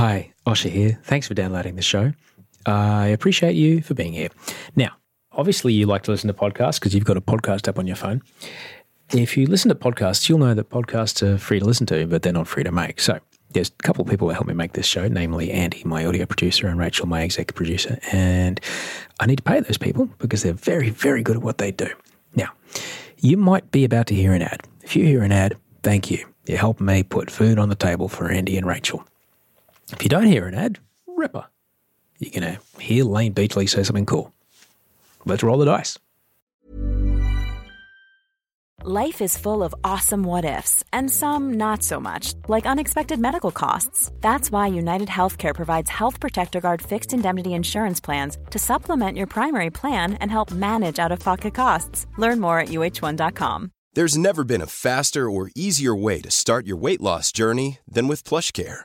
Hi, Osher here. Thanks for downloading the show. I appreciate you for being here. Now, obviously, you like to listen to podcasts because you've got a podcast up on your phone. If you listen to podcasts, you'll know that podcasts are free to listen to, but they're not free to make. So, there's a couple of people that help me make this show, namely Andy, my audio producer, and Rachel, my executive producer. And I need to pay those people because they're very, very good at what they do. Now, you might be about to hear an ad. If you hear an ad, thank you. You help me put food on the table for Andy and Rachel. If you don't hear an ad, ripper. You're going to hear Layne Beachley say something cool. Let's roll the dice. Life is full of awesome what ifs, and some not so much, like unexpected medical costs. That's why United Healthcare provides Health Protector Guard fixed indemnity insurance plans to supplement your primary plan and help manage out of pocket costs. Learn more at uhone.com. There's never been a faster or easier way to start your weight loss journey than with PlushCare.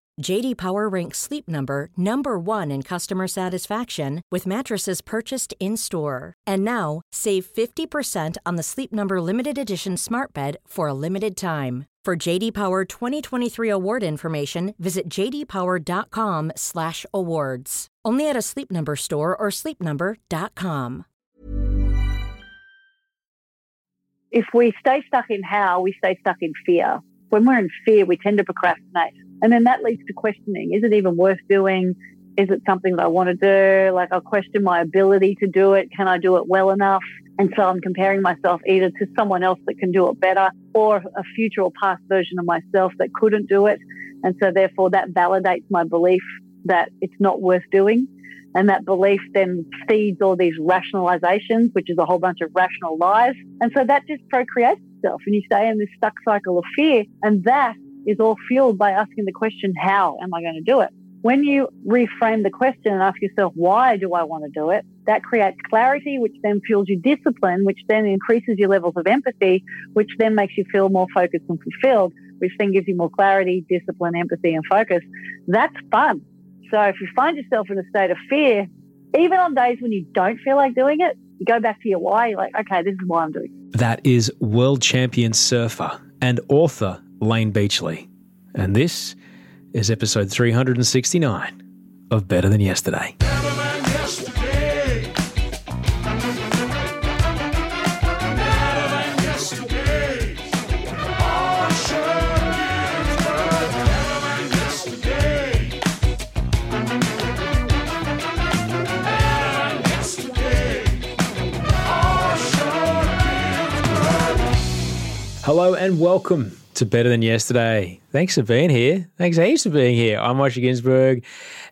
JD Power ranks Sleep Number number 1 in customer satisfaction with mattresses purchased in-store. And now, save 50% on the Sleep Number limited edition Smart Bed for a limited time. For JD Power 2023 award information, visit jdpower.com/awards. Only at a Sleep Number store or sleepnumber.com. If we stay stuck in how, we stay stuck in fear. When we're in fear, we tend to procrastinate. And then that leads to questioning. Is it even worth doing? Is it something that I want to do? Like I'll question my ability to do it. Can I do it well enough? And so I'm comparing myself either to someone else that can do it better or a future or past version of myself that couldn't do it. And so therefore that validates my belief that it's not worth doing. And that belief then feeds all these rationalizations, which is a whole bunch of rational lies. And so that just procreates itself and you stay in this stuck cycle of fear. And that is all fueled by asking the question, how am I going to do it? When you reframe the question and ask yourself, why do I want to do it? That creates clarity, which then fuels your discipline, which then increases your levels of empathy, which then makes you feel more focused and fulfilled, which then gives you more clarity, discipline, empathy, and focus. That's fun. So if you find yourself in a state of fear, even on days when you don't feel like doing it, you go back to your why. Like, okay, this is why I'm doing it. That is world champion surfer and author Layne Beachley. And this is episode 369 of Better Than Yesterday. Hello and welcome to Better Than Yesterday. Thanks for being here. Thanks heaps for being here. I'm Osher Günsberg,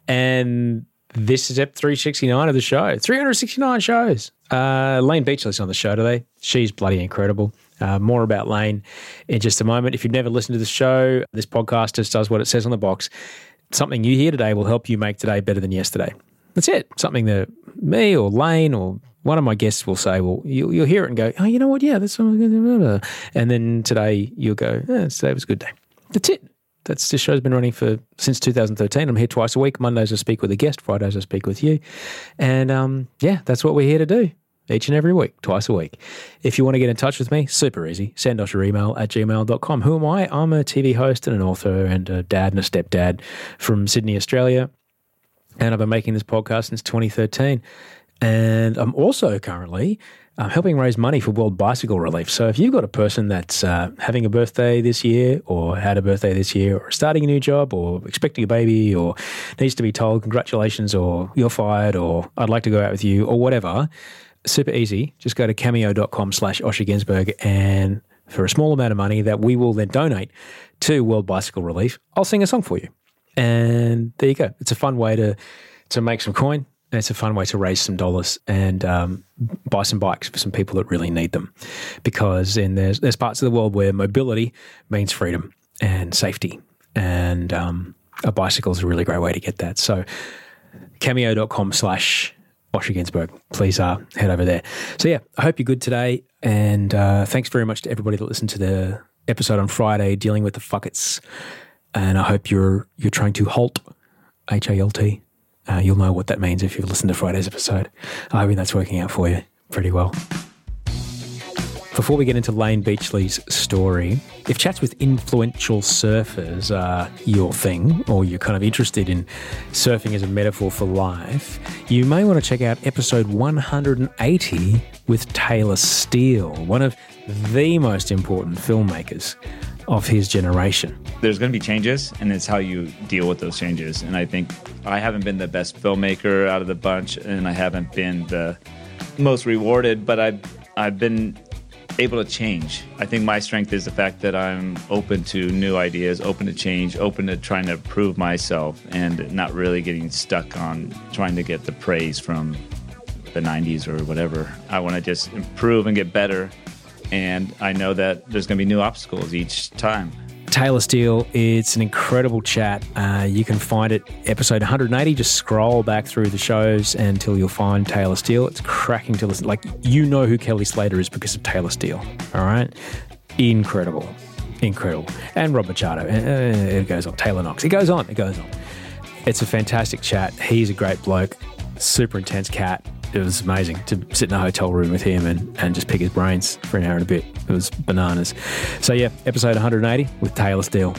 and this is Ep 369 of the show. 369 shows. Uh, Layne Beachley's on the show today. She's bloody incredible. Uh, more about Layne in just a moment. If you've never listened to the show, this podcast just does what it says on the box. Something you hear today will help you make today better than yesterday. That's it. Something that me or Layne or one of my guests will say, well, you, will hear it and go, oh, you know what? Yeah, that's, and then today you'll go, yeah, today was a good day. That's it. That's this show's been running for since 2013. I'm here twice a week. Mondays I speak with a guest. Fridays I speak with you, and um, yeah, that's what we're here to do each and every week, twice a week. If you want to get in touch with me, super easy. Send us your email at gmail.com. Who am I? I'm a TV host and an author and a dad and a stepdad from Sydney, Australia. And I've been making this podcast since 2013. And I'm also currently um, helping raise money for World Bicycle Relief. So if you've got a person that's uh, having a birthday this year, or had a birthday this year, or starting a new job, or expecting a baby, or needs to be told congratulations, or you're fired, or I'd like to go out with you, or whatever, super easy. Just go to cameo.com slash Osher Günsberg and for a small amount of money that we will then donate to World Bicycle Relief, I'll sing a song for you. And there you go. It's a fun way to to make some coin. It's a fun way to raise some dollars and um, buy some bikes for some people that really need them, because in there's there's parts of the world where mobility means freedom and safety, and um, a bicycle is a really great way to get that. So, cameo.com slash Osher Günsberg. Please uh, head over there. So, yeah, I hope you're good today. And uh, thanks very much to everybody that listened to the episode on Friday dealing with the fuckets. And I hope you're you're trying to halt, H A L T. Uh, you'll know what that means if you've listened to Friday's episode. I mean, that's working out for you pretty well. Before we get into Layne Beachley's story, if chats with influential surfers are your thing, or you're kind of interested in surfing as a metaphor for life, you may want to check out episode 180 with Taylor Steele, one of the most important filmmakers of his generation. There's going to be changes, and it's how you deal with those changes. And I think I haven't been the best filmmaker out of the bunch, and I haven't been the most rewarded, but I've I've been able to change. I think my strength is the fact that I'm open to new ideas, open to change, open to trying to prove myself, and not really getting stuck on trying to get the praise from the 90s or whatever. I want to just improve and get better. And I know that there's going to be new obstacles each time. Taylor Steele. It's an incredible chat. Uh, you can find it episode 180. Just scroll back through the shows until you'll find Taylor Steele. It's cracking to listen. Like you know who Kelly Slater is because of Taylor Steele. All right, incredible, incredible. And Rob Machado. Uh, it goes on. Taylor Knox. It goes on. It goes on. It's a fantastic chat. He's a great bloke. Super intense cat it was amazing to sit in a hotel room with him and, and just pick his brains for an hour and a bit. It was bananas. So, yeah, episode 180 with Taylor Steele.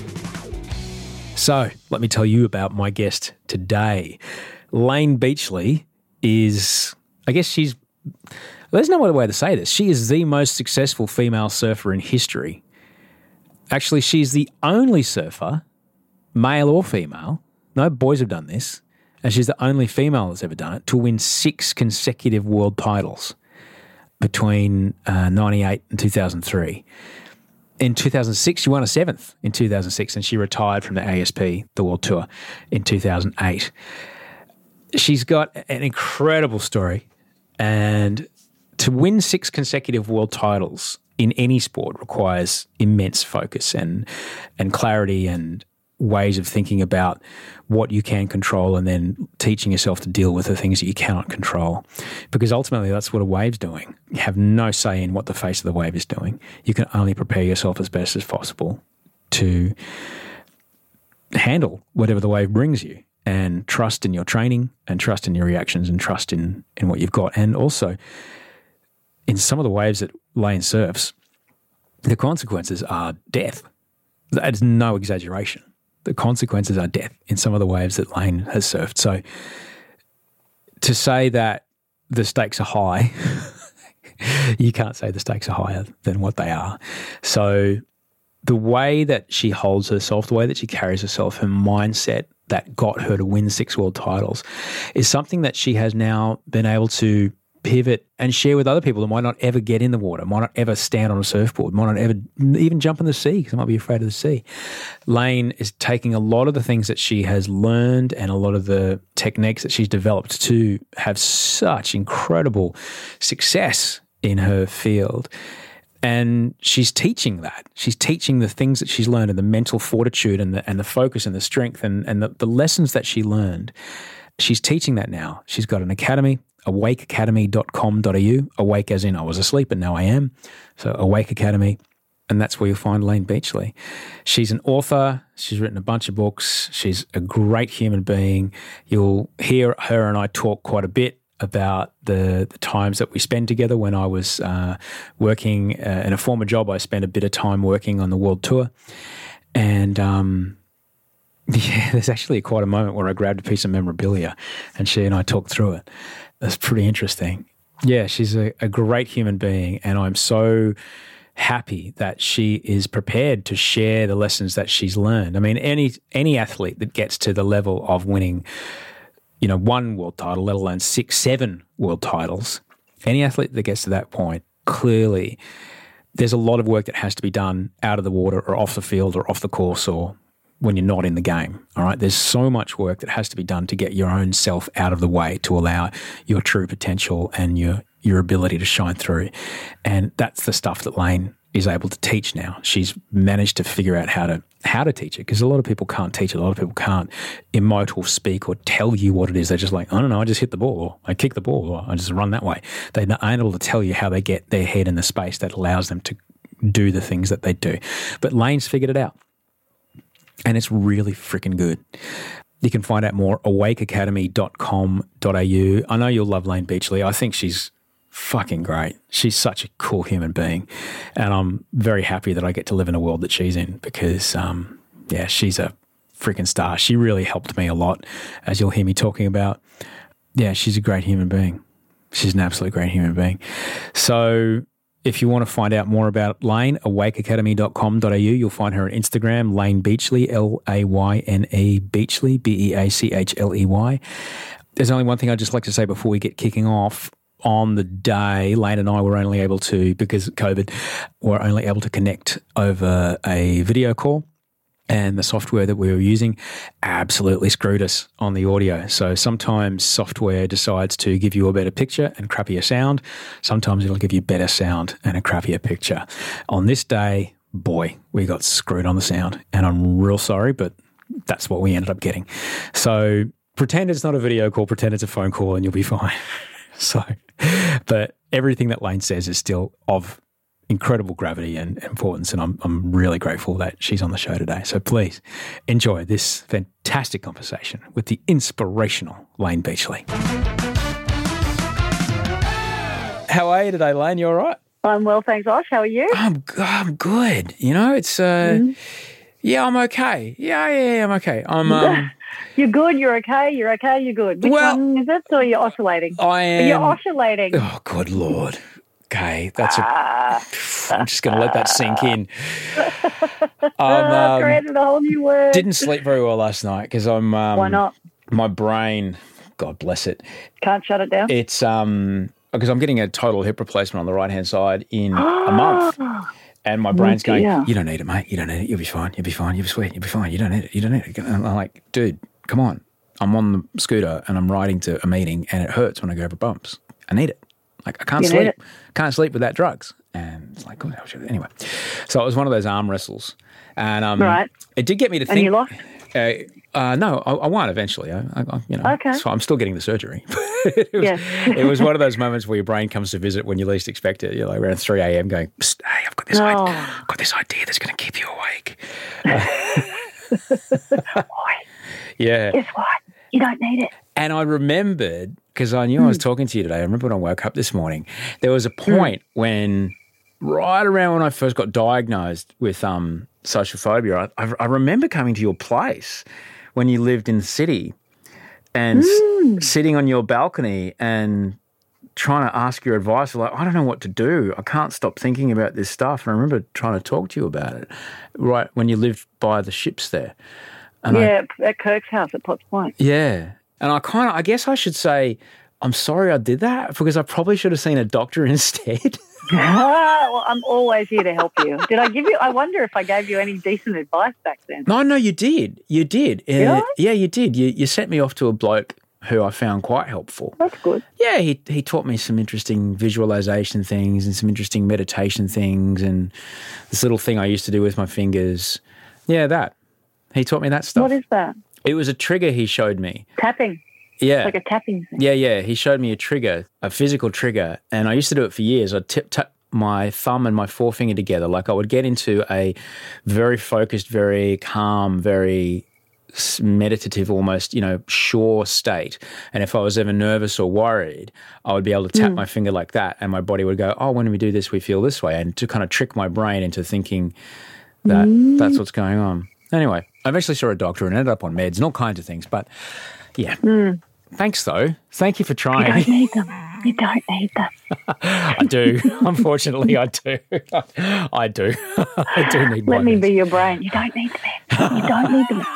So, let me tell you about my guest today. Layne Beachley is, I guess she's, there's no other way to say this. She is the most successful female surfer in history. Actually, she's the only surfer, male or female, no boys have done this, and she's the only female that's ever done it, to win six consecutive world titles between uh, 98 and 2003. In 2006, she won a seventh in 2006, and she retired from the ASP, the World Tour, in 2008. She's got an incredible story, and to win six consecutive world titles in any sport requires immense focus and and clarity and ways of thinking about what you can control and then teaching yourself to deal with the things that you cannot control. Because ultimately, that's what a wave's doing. You have no say in what the face of the wave is doing. You can only prepare yourself as best as possible to handle whatever the wave brings you and trust in your training and trust in your reactions and trust in, in what you've got. And also, in some of the waves that Layne surfs, the consequences are death. That is no exaggeration the consequences are death in some of the waves that Layne has surfed. So to say that the stakes are high, you can't say the stakes are higher than what they are. So the way that she holds herself, the way that she carries herself, her mindset that got her to win six world titles is something that she has now been able to pivot and share with other people that might not ever get in the water, might not ever stand on a surfboard, might not ever even jump in the sea because they might be afraid of the sea. Layne is taking a lot of the things that she has learned and a lot of the techniques that she's developed to have such incredible success in her field. And she's teaching that. She's teaching the things that she's learned and the mental fortitude and the, and the focus and the strength and, and the, the lessons that she learned. She's teaching that now. She's got an academy awakeacademy.com.au. Awake as in I was asleep and now I am. So Awake Academy. And that's where you'll find Layne Beachley. She's an author. She's written a bunch of books. She's a great human being. You'll hear her and I talk quite a bit about the, the times that we spend together. When I was uh, working uh, in a former job, I spent a bit of time working on the world tour. And um, yeah, there's actually quite a moment where I grabbed a piece of memorabilia and she and I talked through it. That's pretty interesting. Yeah, she's a, a great human being, and I'm so happy that she is prepared to share the lessons that she's learned. I mean, any any athlete that gets to the level of winning, you know, one world title, let alone six, seven world titles, any athlete that gets to that point, clearly there's a lot of work that has to be done out of the water or off the field or off the course or when you're not in the game. All right. There's so much work that has to be done to get your own self out of the way to allow your true potential and your your ability to shine through. And that's the stuff that Layne is able to teach now. She's managed to figure out how to how to teach it because a lot of people can't teach it. A lot of people can't or speak or tell you what it is. They're just like, I don't know, I just hit the ball or I kick the ball or I just run that way. They're not able to tell you how they get their head in the space that allows them to do the things that they do. But Layne's figured it out. And it's really freaking good. You can find out more awakeacademy.com.au. I know you'll love Layne Beachley. I think she's fucking great. She's such a cool human being. And I'm very happy that I get to live in a world that she's in because, um, yeah, she's a freaking star. She really helped me a lot, as you'll hear me talking about. Yeah, she's a great human being. She's an absolute great human being. So, if you want to find out more about Layne, awakeacademy.com.au, you'll find her on Instagram, Layne Beachley, L A Y N E Beachley, B E A C H L E Y. There's only one thing I'd just like to say before we get kicking off on the day, Layne and I were only able to, because COVID, were only able to connect over a video call. And the software that we were using absolutely screwed us on the audio. So sometimes software decides to give you a better picture and crappier sound. Sometimes it'll give you better sound and a crappier picture. On this day, boy, we got screwed on the sound. And I'm real sorry, but that's what we ended up getting. So pretend it's not a video call, pretend it's a phone call, and you'll be fine. So, but everything that Layne says is still of incredible gravity and importance. And I'm, I'm really grateful that she's on the show today. So please enjoy this fantastic conversation with the inspirational Layne Beachley. How are you today, Layne? You all right? I'm well, thanks, Osh. How are you? I'm, I'm good. You know, it's, uh, mm-hmm. yeah, I'm okay. Yeah, yeah, yeah I'm okay. I'm, um, You're good. You're okay. You're okay. You're good. Which well, one is it? Or you're oscillating? I am. You're oscillating. Oh, good lord. Okay, that's a. Ah. I'm just going to let that sink in. I'm, um, created a whole new word. Didn't sleep very well last night because I'm. Um, Why not? My brain, God bless it. Can't shut it down. It's um because I'm getting a total hip replacement on the right hand side in a month. And my brain's going, you don't need it, mate. You don't need it. You'll be fine. You'll be fine. You'll be sweet. You'll be fine. You don't need it. You don't need it. And I'm like, dude, come on. I'm on the scooter and I'm riding to a meeting and it hurts when I go over bumps. I need it. Like I can't you sleep. Can't sleep without drugs. And it's like, oh, anyway. So it was one of those arm wrestles. And um, right. it did get me to think. And you lost? Uh, uh, no, I, I won eventually. I, I, you know, okay. so I'm still getting the surgery. it, was, it was one of those moments where your brain comes to visit when you least expect it. You're like around 3 a.m. going, hey, I've got this, oh. idea, I've got this idea that's going to keep you awake. yeah. Guess what? You don't need it. And I remembered, because I knew. I was hmm. talking to you today, I remember when I woke up this morning, there was a hmm. point when, right around when I first got diagnosed with um, social phobia, I, I remember coming to your place when you lived in the city and mm. s- sitting on your balcony and trying to ask your advice. Like, I don't know what to do. I can't stop thinking about this stuff. And I remember trying to talk to you about it right when you lived by the ships there. And yeah, I, at Kirk's house at Potts Point. Yeah. And I kind of, I guess I should say, I'm sorry I did that because I probably should have seen a doctor instead. well, I'm always here to help you. Did I give you? I wonder if I gave you any decent advice back then. No, no, you did. You did. did uh, yeah, you did. You you sent me off to a bloke who I found quite helpful. That's good. Yeah, he he taught me some interesting visualization things and some interesting meditation things and this little thing I used to do with my fingers. Yeah, that. He taught me that stuff. What is that? It was a trigger he showed me. Tapping. Yeah. Like a tapping thing. Yeah, yeah. He showed me a trigger, a physical trigger, and I used to do it for years. I'd tip tap my thumb and my forefinger together. Like I would get into a very focused, very calm, very meditative, almost, you know, sure state. And if I was ever nervous or worried, I would be able to tap mm. my finger like that, and my body would go, "Oh, when we do this, we feel this way," and to kind of trick my brain into thinking that mm. that's what's going on. Anyway, I eventually saw a doctor and ended up on meds and all kinds of things. But yeah, mm. Thanks, though. Thank you for trying. You don't need them. You don't need them. I do. Unfortunately, I do. I do. I do need. One. Let me be your brain. You don't need them. You don't need them.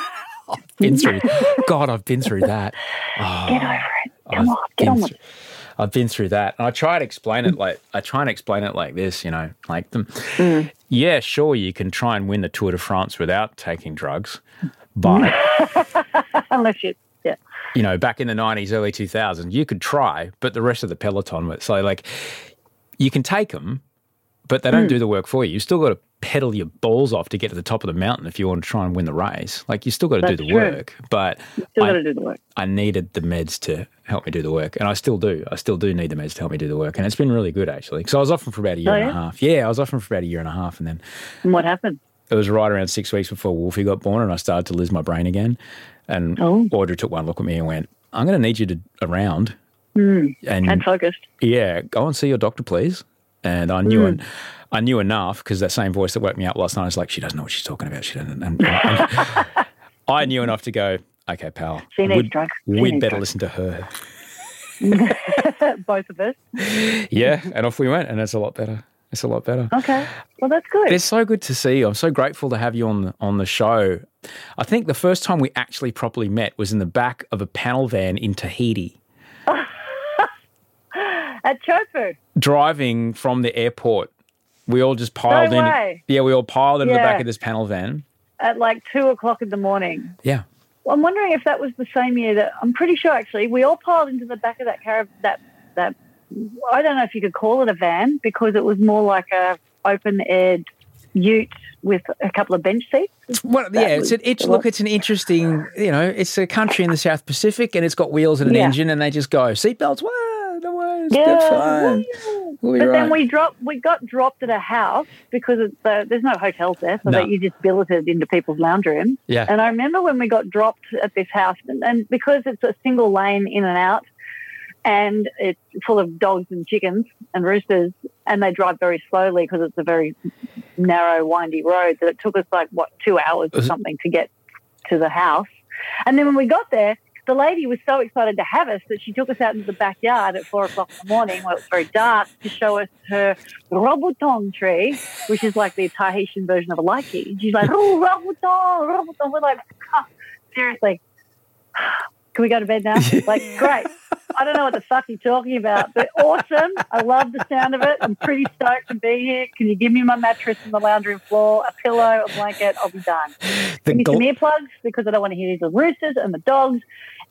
I've been through. God, I've been through that. Oh, get over it. Come I've on, get on with it. I've been through that, and I try to explain it like I try and explain it like this. You know, like them. Mm. Yeah, sure, you can try and win the Tour de France without taking drugs, but Unless you, yeah. you know, back in the nineties, early two thousands, you could try, but the rest of the peloton were so like you can take them, but they don't mm. do the work for you. You still got to pedal your balls off to get to the top of the mountain if you want to try and win the race. Like you still got to do the true. work, but I- the work. I needed the meds to help me do the work, and I still do. I still do need the meds to help me do the work, and it's been really good actually. So I was off them for about a year Oh, and a half. Yeah, I was off them for about a year and a half, and then And what happened? it was right around six weeks before Wolfie got born, and I started to lose my brain again. And Oh. Audrey took one look at me and went, "I'm going to need you to around." Hmm. And And focused. yeah, go and see your doctor, please. And I knew it. I knew enough because that same voice that woke me up last night was like, she doesn't know what she's talking about. She doesn't. And, and- I knew enough to go, okay, pal. She needs we'd, drugs. She We'd needs better drugs." listen to her. Both of us. Yeah, and off we went, and it's a lot better. It's a lot better. Okay. Well, that's good. It's so good to see you. I'm so grateful to have you on the, on the show. I think the first time we actually properly met was in the back of a panel van in Tahiti, At Chofu. driving from the airport. We all just piled No in. way. Yeah, we all piled into the back of this panel van. At like two o'clock in the morning. Yeah. I'm wondering if that was the same year that I'm pretty sure actually we all piled into the back of that caravan. That that I don't know if you could call it a van because it was more like a open aired ute with a couple of bench seats. Well, yeah, it's an it's look, it's an interesting, you know, it's a country in the South Pacific and it's got wheels and an Yeah. engine and they just go seatbelts. Yeah, fine. We'll But right. then we dropped. We got dropped at a house because it's, uh, there's no hotels there, so No. that you just billeted into people's lounge rooms. yeah, And I remember when we got dropped at this house, and, and because it's a single lane in and out, and it's full of dogs and chickens and roosters, and they drive very slowly because it's a very narrow, windy road. That it took us like what two hours or something to get to the house. And then when we got there, the lady was so excited to have us that she took us out into the backyard at four o'clock in the morning when it was very dark to show us her rambutan tree, which is like the Tahitian version of a lychee. She's like, oh, rambutan, rambutan. We're like, "Huh, seriously, can we go to bed now? Like, great. I don't know what the fuck you're talking about, but awesome. I love the sound of it. I'm pretty stoked to be here. Can you give me my mattress and the lounge room floor, a pillow, a blanket? I'll be done. the Give me some earplugs because I don't want to hear the roosters and the dogs,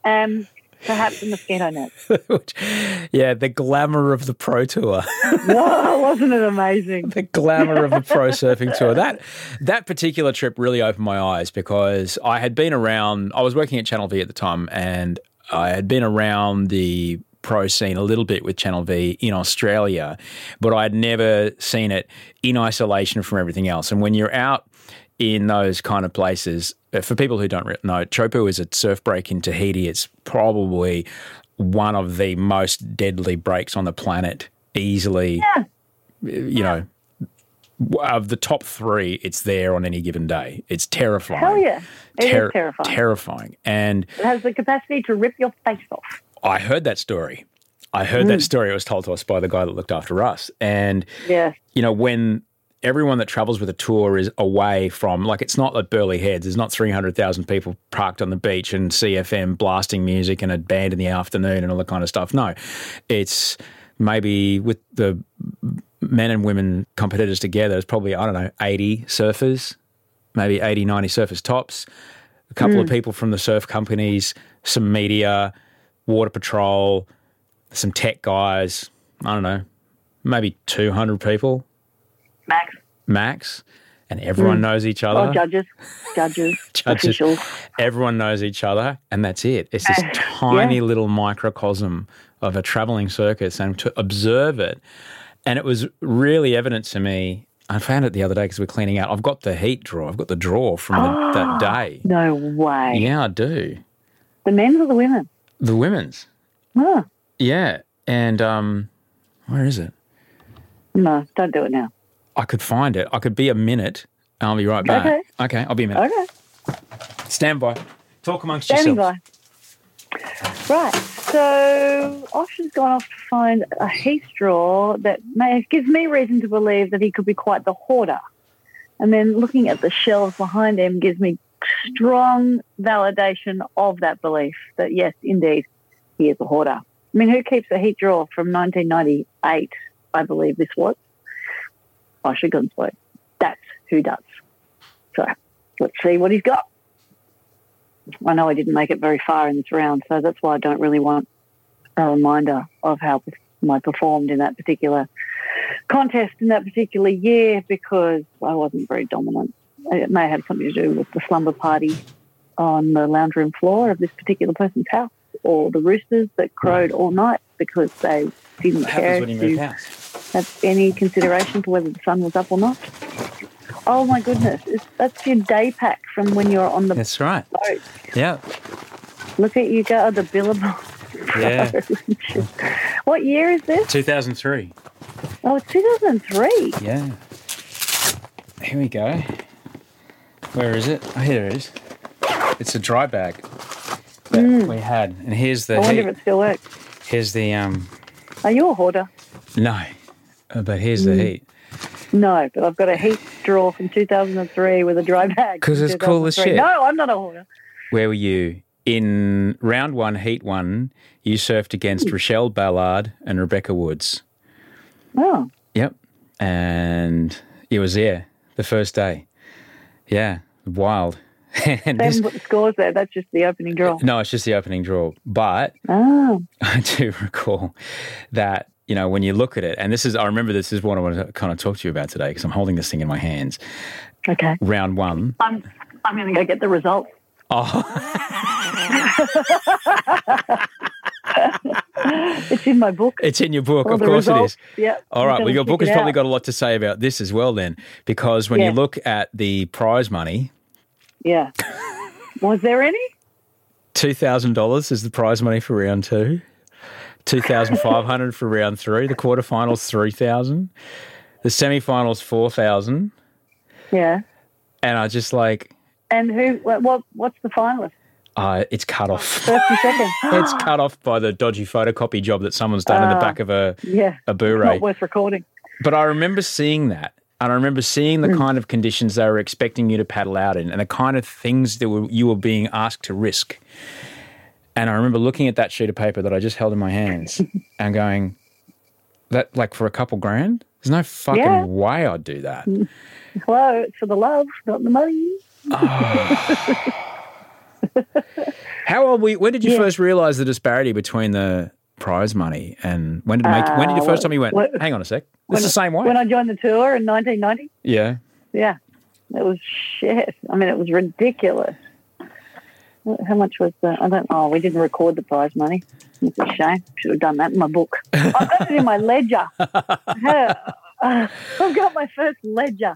and perhaps a mosquito net. yeah, the glamour of the pro tour. Whoa, wasn't it amazing? the glamour of the pro surfing tour. That that particular trip really opened my eyes because I had been around. I was working at Channel V at the time, and I had been around the pro scene a little bit with Channel V in Australia, but I had never seen it in isolation from everything else. And when you're out in those kind of places, uh, for people who don't know, Chopu is a surf break in Tahiti. It's probably one of the most deadly breaks on the planet, easily. Yeah. You know, of the top three, it's there on any given day. It's terrifying. Hell yeah. It is Ter- terrifying. Terrifying. And It has the capacity to rip your face off. I heard that story. I heard Mm. that story. It was told to us by the guy that looked after us. And, Yeah. you know, when everyone that travels with a tour is away from, like, it's not like Burleigh Heads. There's not 300,000 people parked on the beach and Sea FM blasting music and a band in the afternoon and all that kind of stuff. No, it's maybe with the men and women competitors together, it's probably, I don't know, 80 surfers, maybe 80, 90 surfers tops, a couple of hmm. people from the surf companies, some media, water patrol, some tech guys, I don't know, maybe 200 people. Max. max, and everyone knows each other. Oh, judges, judges, Judges. officials. Everyone knows each other, and that's it. It's this tiny little microcosm of a traveling circus, and to observe it, and it was really evident to me. I found it the other day because we're cleaning out. I've got the heat drawer. I've got the drawer from the, that day. No way. Yeah, I do. The men's or the women? The women's. Oh, Yeah, and um, where is it? no, don't do it now. I could find it. I could be a minute. and I'll be right back. Okay. Okay, I'll be a minute. Okay. Stand by. Talk amongst Standing yourselves. by. Right. So Osh has gone off to find a heat draw that may, gives me reason to believe that he could be quite the hoarder. And then looking at the shelves behind him gives me strong validation of that belief that yes, indeed, he is a hoarder. I mean, who keeps a heat drawer from 1998? I believe this was. Osher Gunsberg. That's who does. So let's see what he's got. I know I didn't make it very far in this round, so that's why I don't really want a reminder of how I performed in that particular contest in that particular year because I wasn't very dominant. It may have something to do with the slumber party on the lounge room floor of this particular person's house or the roosters that crowed all night because they didn't What care happens when you to? Have any consideration for whether the sun was up or not. Oh my goodness, it's, that's your day pack from when you're on the boat. That's right. boat. Yeah. Look at you go, the Billabong. Yeah. what year is this? 2003. Oh, it's 2003. Yeah. Here we go. Where is it? Oh, here it is. It's a dry bag that we had. And here's the. I wonder heat. if it still works. Here's the um Are you a hoarder? no. But here's the heat. No, but I've got a heat drawer from 2003 with a dry bag. Because it's cool as shit. No, I'm not a hoarder. Where were you? In round one, heat one, you surfed against Hmm. Rochelle Ballard and Rebecca Woods. Oh, Yep. And it was there the first day. Yeah. Wild. and this, haven't put the scores there. That's just the opening draw. no, it's just the opening draw. But Oh, I do recall that, you know, when you look at it, and this is, I remember this is what I want to kind of talk to you about today because I'm holding this thing in my hands. okay. Round one. I'm I'm going to go get the results. Oh, It's in my book. it's in your book. All of course it results. is. Yeah. All right. Well, your book has probably out. got a lot to say about this as well, then, because when Yeah. you look at the prize money, Yeah. Was there any? $2,000 is the prize money for round two. 2500 for round three. The quarterfinals, 3000 The semifinals, 4000 Yeah. And I just like, And who? What? what what's the finalist? uh, it's cut off. Thirty and second. it's cut off by the dodgy photocopy job that someone's done in the Ah. back of a, Yeah. a Blu Not worth recording. But I remember seeing that. And I remember seeing the kind of conditions they were expecting you to paddle out in and the kind of things that were, you were being asked to risk. And I remember looking at that sheet of paper that I just held in my hands and going, that like for a couple grand? There's no fucking Yeah. way I'd do that. Hello, it's for the love, not the money. How old were you, when did you Yeah. first realize the disparity between the prize money and when did it make, when did the Uh, first time you went, hang on a sec, it's the same way? When I joined the tour in 1990, yeah. yeah, it was shit. I mean, it was ridiculous. How much was the? I don't know. We didn't record the prize money. It's a shame. Should have done that in my book. I've got it in my ledger. I uh, I've got my first ledger.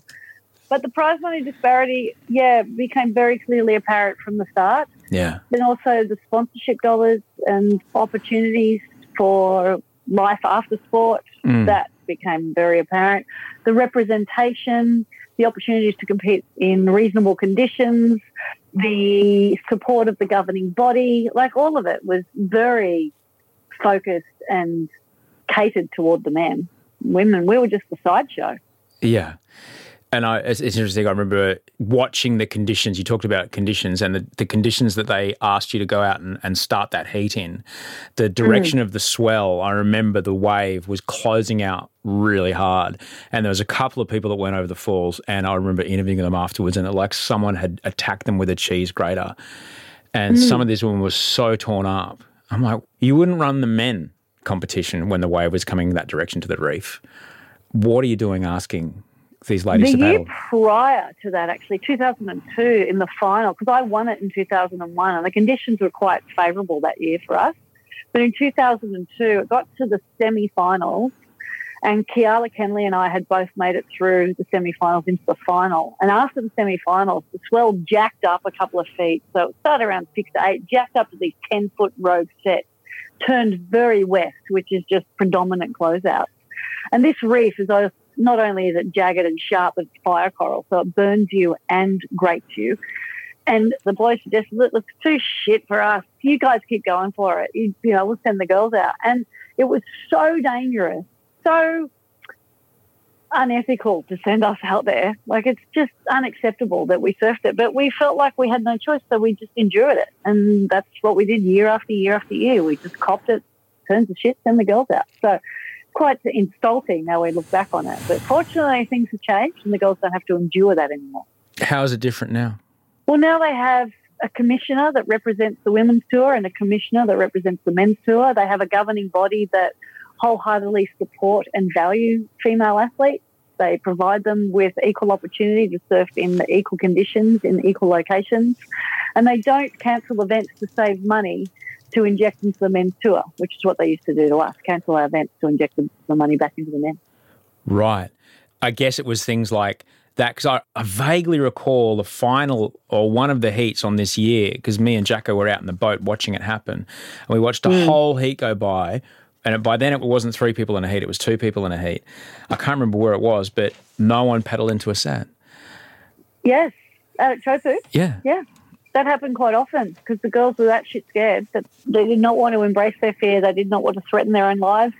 But the prize money disparity, yeah, became very clearly apparent from the start. Yeah. Then also the sponsorship dollars and opportunities for life after sport, Mm. that became very apparent. The representation, the opportunities to compete in reasonable conditions, the support of the governing body, like all of it was very focused and catered toward the men. Women, we were just the sideshow. Yeah. And I, it's, it's interesting. I remember watching the conditions. You talked about conditions and the, the conditions that they asked you to go out and, and start that heat in. The mm-hmm. direction of the swell, I remember the wave was closing out really hard. And there was a couple of people that went over the falls. And I remember interviewing them afterwards. And it like someone had attacked them with a cheese grater. And mm-hmm. some of these women were so torn up. I'm like, you wouldn't run the men competition when the wave was coming that direction to the reef. What are you doing asking these ladies the to year paddle? prior to that, actually, 2002 in the final, because I won it in 2001, and the conditions were quite favourable that year for us. But in 2002, it got to the semi-finals, and Keala Kennelly and I had both made it through the semi-finals into the final. And after the semi-finals, the swell jacked up a couple of feet, so it started around six to eight, jacked up to these 10-foot rogue sets, turned very west, which is just predominant closeouts. And this reef is not only is it jagged and sharp, it's fire coral, so it burns you and grates you. And the boys suggested, look, it's too shit for us. You guys keep going for it. You, you know, we'll send the girls out. And it was so dangerous, so unethical to send us out there. Like it's just unacceptable that we surfed it. But we felt like we had no choice, so we just endured it. And that's what we did year after year after year. We just copped it turns the shit, send the girls out. So quite insulting now we look back on it. But fortunately, things have changed and the girls don't have to endure that anymore. How is it different now? Well, now they have a commissioner that represents the women's tour and a commissioner that represents the men's tour. They have a governing body that wholeheartedly support and value female athletes. They provide them with equal opportunity to surf in equal conditions in equal locations. And they don't cancel events to save money to inject into the men's tour, which is what they used to do to us cancel our events to inject the money back into the men. Right. I guess it was things like that because I, I, vaguely recall the final or one of the heats on this year because me and Jacko were out in the boat watching it happen. And we watched a mm. whole heat go by. And by then it wasn't three people in a heat, it was two people in a heat. I can't remember where it was, but no one paddled into a set Yes, at Chopu. Yeah. Yeah that happened quite often because the girls were that shit scared that they did not want to embrace their fear. They did not want to threaten their own lives.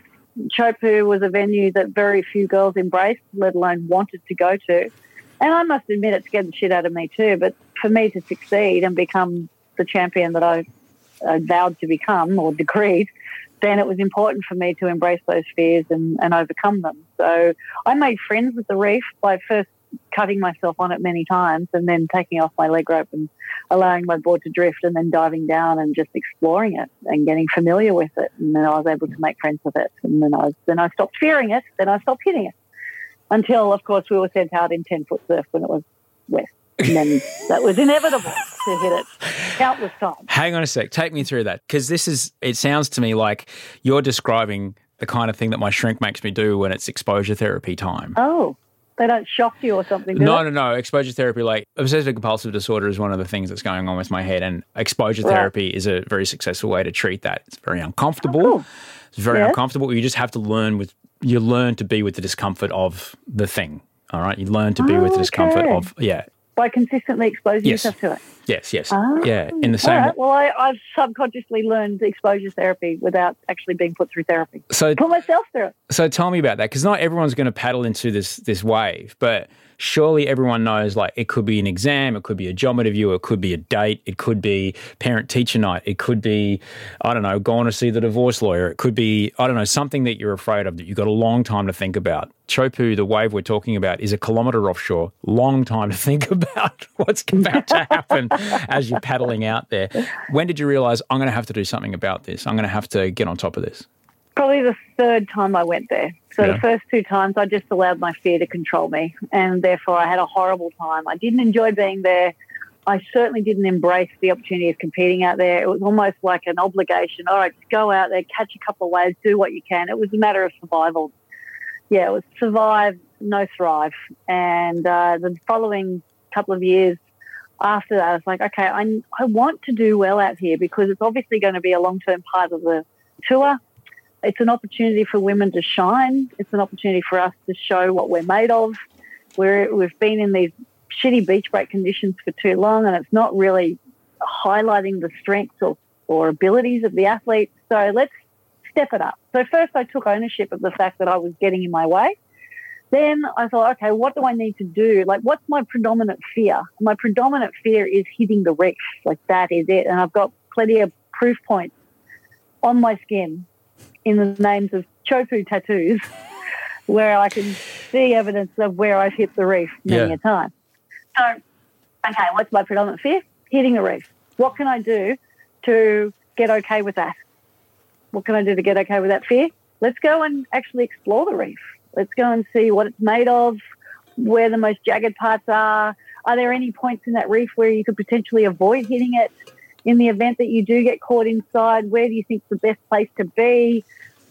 Chopu was a venue that very few girls embraced, let alone wanted to go to. And I must admit, it scared the shit out of me too. But for me to succeed and become the champion that I, vowed to become or decreed, then it was important for me to embrace those fears and, and overcome them. So I made friends with the reef by first cutting myself on it many times and then taking off my leg rope and allowing my board to drift and then diving down and just exploring it and getting familiar with it. And then I was able to make friends with it. And then I, was, then I stopped fearing it. Then I stopped hitting it until, of course, we were sent out in 10 foot surf when it was west. And then that was inevitable to hit it countless times. Hang on a sec. Take me through that. Because this is, it sounds to me like you're describing the kind of thing that my shrink makes me do when it's exposure therapy time. Oh. They don't shock you or something, no, they? no, no. Exposure therapy, like obsessive compulsive disorder, is one of the things that's going on with my head, and exposure right. therapy is a very successful way to treat that. It's very uncomfortable. Oh, cool. It's very yes. uncomfortable. You just have to learn with you learn to be with the discomfort of the thing. All right, you learn to be oh, with the discomfort okay. of yeah by consistently exposing yes. yourself to it. Yes, yes, ah, yeah. In the same. Right. Well, I, have subconsciously learned exposure therapy without actually being put through therapy. So put myself through it. So tell me about that, because not everyone's going to paddle into this this wave, but surely everyone knows like it could be an exam, it could be a job interview, it could be a date, it could be parent teacher night, it could be, I don't know, going to see the divorce lawyer, it could be, I don't know, something that you're afraid of that you've got a long time to think about. Chopu, the wave we're talking about, is a kilometre offshore. Long time to think about what's about to happen as you're paddling out there. When did you realise I'm going to have to do something about this? I'm going to have to get on top of this. Probably the third time I went there. So yeah. the first two times I just allowed my fear to control me and therefore I had a horrible time. I didn't enjoy being there. I certainly didn't embrace the opportunity of competing out there. It was almost like an obligation. All right, just go out there, catch a couple of waves, do what you can. It was a matter of survival. Yeah, it was survive, no thrive. And uh, the following couple of years after that, I was like, okay, I, I want to do well out here because it's obviously going to be a long term part of the tour it's an opportunity for women to shine. It's an opportunity for us to show what we're made of. We're, we've been in these shitty beach break conditions for too long, and it's not really highlighting the strengths or, or abilities of the athletes. So let's step it up. So first, I took ownership of the fact that I was getting in my way. Then I thought, okay, what do I need to do? Like, what's my predominant fear? My predominant fear is hitting the reef. Like, that is it. And I've got plenty of proof points on my skin in the names of chopu tattoos where I can see evidence of where I've hit the reef many yeah. a time. So, okay, what's my predominant fear? Hitting the reef. What can I do to get okay with that? What can I do to get okay with that fear? Let's go and actually explore the reef. Let's go and see what it's made of, where the most jagged parts are. Are there any points in that reef where you could potentially avoid hitting it? In the event that you do get caught inside, where do you think the best place to be?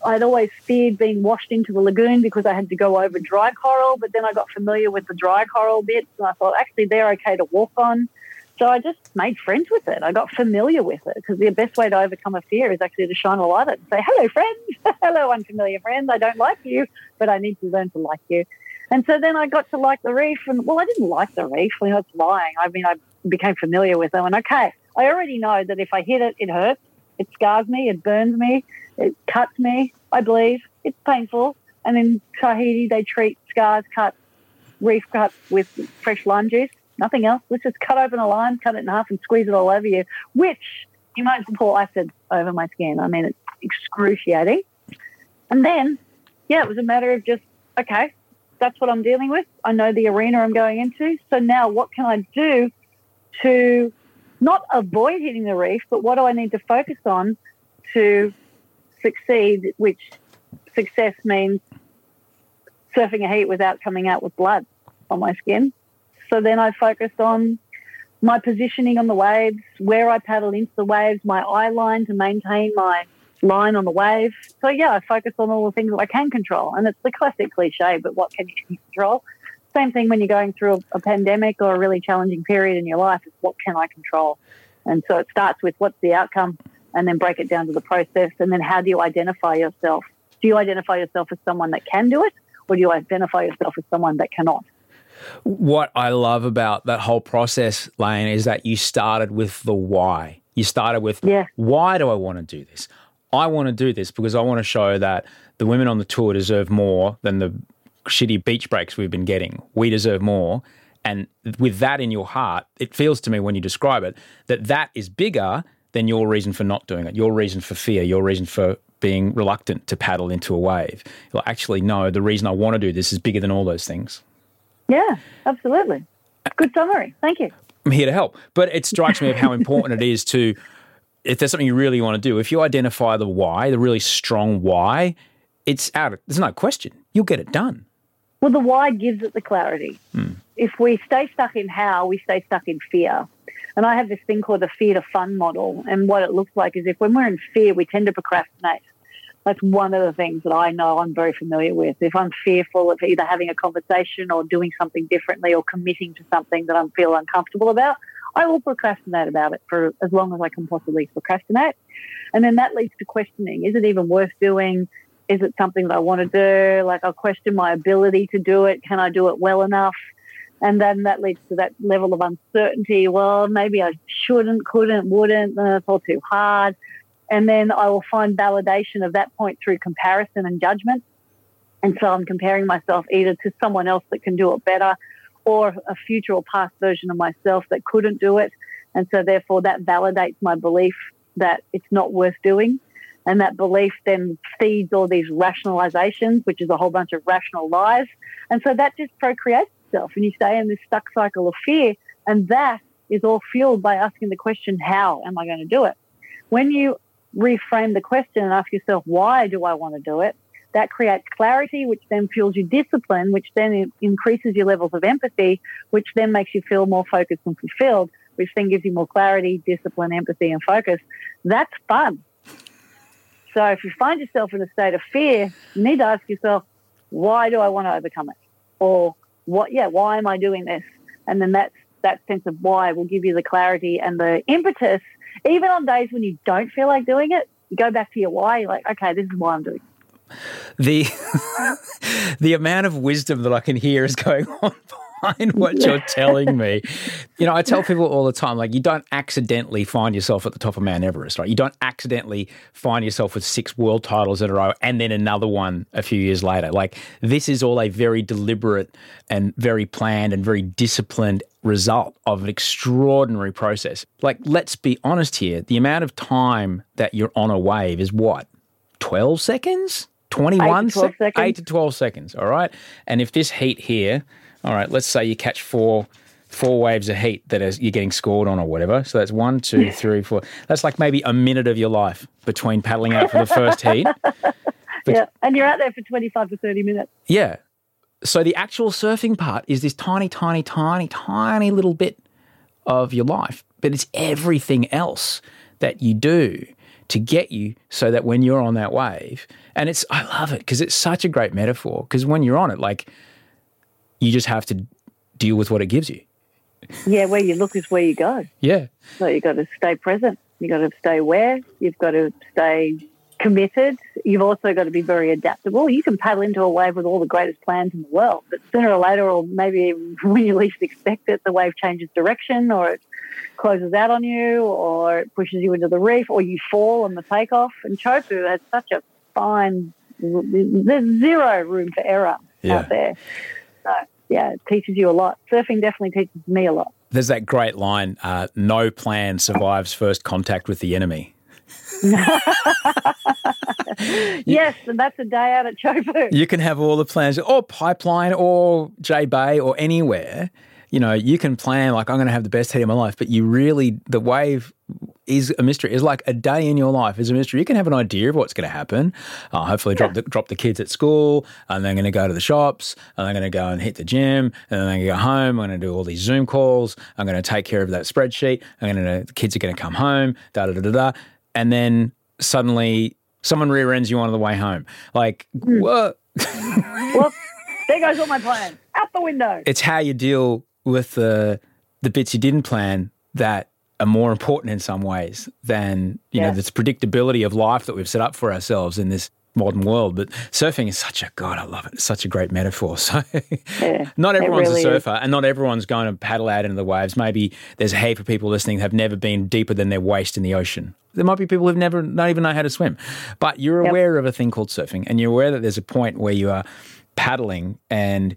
I'd always feared being washed into the lagoon because I had to go over dry coral, but then I got familiar with the dry coral bits and I thought actually they're okay to walk on. So I just made friends with it. I got familiar with it because the best way to overcome a fear is actually to shine a light at it and say, hello, friend. hello, unfamiliar friend. I don't like you, but I need to learn to like you. And so then I got to like the reef and, well, I didn't like the reef. I mean, it's lying. I mean, I became familiar with it and okay, I already know that if I hit it, it hurts. It scars me. It burns me. It cuts me. I bleed. It's painful. And in Tahiti, they treat scars, cuts, reef cuts with fresh lime juice. Nothing else. Let's just cut open a lime, cut it in half, and squeeze it all over you. Which you might pour acid over my skin. I mean, it's excruciating. And then, yeah, it was a matter of just, okay, that's what I'm dealing with. I know the arena I'm going into. So now what can I do to not avoid hitting the reef, but what do I need to focus on to succeed, which success means surfing a heat without coming out with blood on my skin. So then I focused on my positioning on the waves, where I paddle into the waves, my eye line to maintain my line on the wave. So yeah, I focus on all the things that I can control. And it's the classic cliche, but what can you control? Same thing when you're going through a, a pandemic or a really challenging period in your life is what can I control? And so it starts with what's the outcome and then break it down to the process and then how do you identify yourself? Do you identify yourself as someone that can do it or do you identify yourself as someone that cannot? What I love about that whole process, Layne, is that you started with the why. You started with Yeah. why do I want to do this? I want to do this because I want to show that the women on the tour deserve more than the shitty beach breaks we've been getting. We deserve more. And with that in your heart, it feels to me when you describe it that that is bigger than your reason for not doing it, your reason for fear, your reason for being reluctant to paddle into a wave. Well, actually, no, the reason I want to do this is bigger than all those things. Yeah, absolutely. Good summary. Thank you. I'm here to help. But it strikes me of how important it is to, if there's something you really want to do, if you identify the why, the really strong why, it's out. Of, there's no question. You'll get it done. Well, the why gives it the clarity. Hmm. If we stay stuck in how, we stay stuck in fear. And I have this thing called the fear to fun model. And what it looks like is if when we're in fear, we tend to procrastinate. That's one of the things that I know I'm very familiar with. If I'm fearful of either having a conversation or doing something differently or committing to something that I feel uncomfortable about, I will procrastinate about it for as long as I can possibly procrastinate. And then that leads to questioning. Is it even worth doing? Is it something that I want to do? Like I'll question my ability to do it. Can I do it well enough? And then that leads to that level of uncertainty. Well, maybe I shouldn't, couldn't, wouldn't. Uh, it's all too hard. And then I will find validation of that point through comparison and judgment. And so I'm comparing myself either to someone else that can do it better or a future or past version of myself that couldn't do it. And so therefore that validates my belief that it's not worth doing. And that belief then feeds all these rationalizations, which is a whole bunch of rational lies. And so that just procreates itself and you stay in this stuck cycle of fear. And that is all fueled by asking the question, how am I going to do it? When you reframe the question and ask yourself, why do I want to do it? That creates clarity, which then fuels your discipline, which then increases your levels of empathy, which then makes you feel more focused and fulfilled, which then gives you more clarity, discipline, empathy, and focus. That's fun. So if you find yourself in a state of fear, you need to ask yourself, why do I want to overcome it? Or what, yeah, why am I doing this? And then that's, that sense of why will give you the clarity and the impetus. Even on days when you don't feel like doing it, you go back to your why. You're like, okay, this is why I'm doing it. The the amount of wisdom that I can hear is going on behind what you're telling me. You know, I tell people all the time, like you don't accidentally find yourself at the top of Mount Everest, right? You don't accidentally find yourself with six world titles in a row and then another one a few years later. Like this is all a very deliberate and very planned and very disciplined result of an extraordinary process. Like, let's be honest here. The amount of time that you're on a wave is what? 12 seconds? 21 Eight to 12 sec- seconds. 8 to 12 seconds, all right? And if this heat here, all right, let's say you catch four four waves of heat that is, you're getting scored on or whatever. So that's one, two, three, four. That's like maybe a minute of your life between paddling out for the first heat. yeah. And you're out there for 25 to 30 minutes. Yeah. So the actual surfing part is this tiny, tiny, tiny, tiny little bit of your life, but it's everything else that you do to get you so that when you're on that wave, and it's, I love it because it's such a great metaphor. Because when you're on it, like you just have to deal with what it gives you. Yeah, where you look is where you go. Yeah. So you've got to stay present. You've got to stay aware. You've got to stay committed. You've also got to be very adaptable. You can paddle into a wave with all the greatest plans in the world, but sooner or later, or maybe when you least expect it, the wave changes direction or it closes out on you or it pushes you into the reef or you fall on the takeoff. And Teahupo'o has such a fine, there's zero room for error Yeah. out there. So, yeah, it teaches you a lot. Surfing definitely teaches me a lot. There's that great line uh, no plan survives first contact with the enemy. yes, and that's a day out at Teahupo'o. You can have all the plans, or Pipeline, or J Bay, or anywhere. You know, you can plan like I'm going to have the best day of my life, but you really the wave is a mystery. Is like a day in your life is a mystery. You can have an idea of what's going to happen. Uh, hopefully, drop the, drop the kids at school, and they're going to go to the shops, and they're going to go and hit the gym, and then to go home. I'm going to do all these Zoom calls. I'm going to take care of that spreadsheet. I'm going to the kids are going to come home. Da da da da da, and then suddenly someone rear ends you on the way home. Like what? well, there goes all my plan out the window. It's how you deal with the the bits you didn't plan that are more important in some ways than you Yeah. know this predictability of life that we've set up for ourselves in this modern world. But surfing is such a god, I love it. It's such a great metaphor. So Yeah, not everyone's really a is. surfer, and not everyone's going to paddle out into the waves. Maybe there's a heap of people listening that have never been deeper than their waist in the ocean. There might be people who've never not even know how to swim, but you're Yep. aware of a thing called surfing, and you're aware that there's a point where you are paddling, and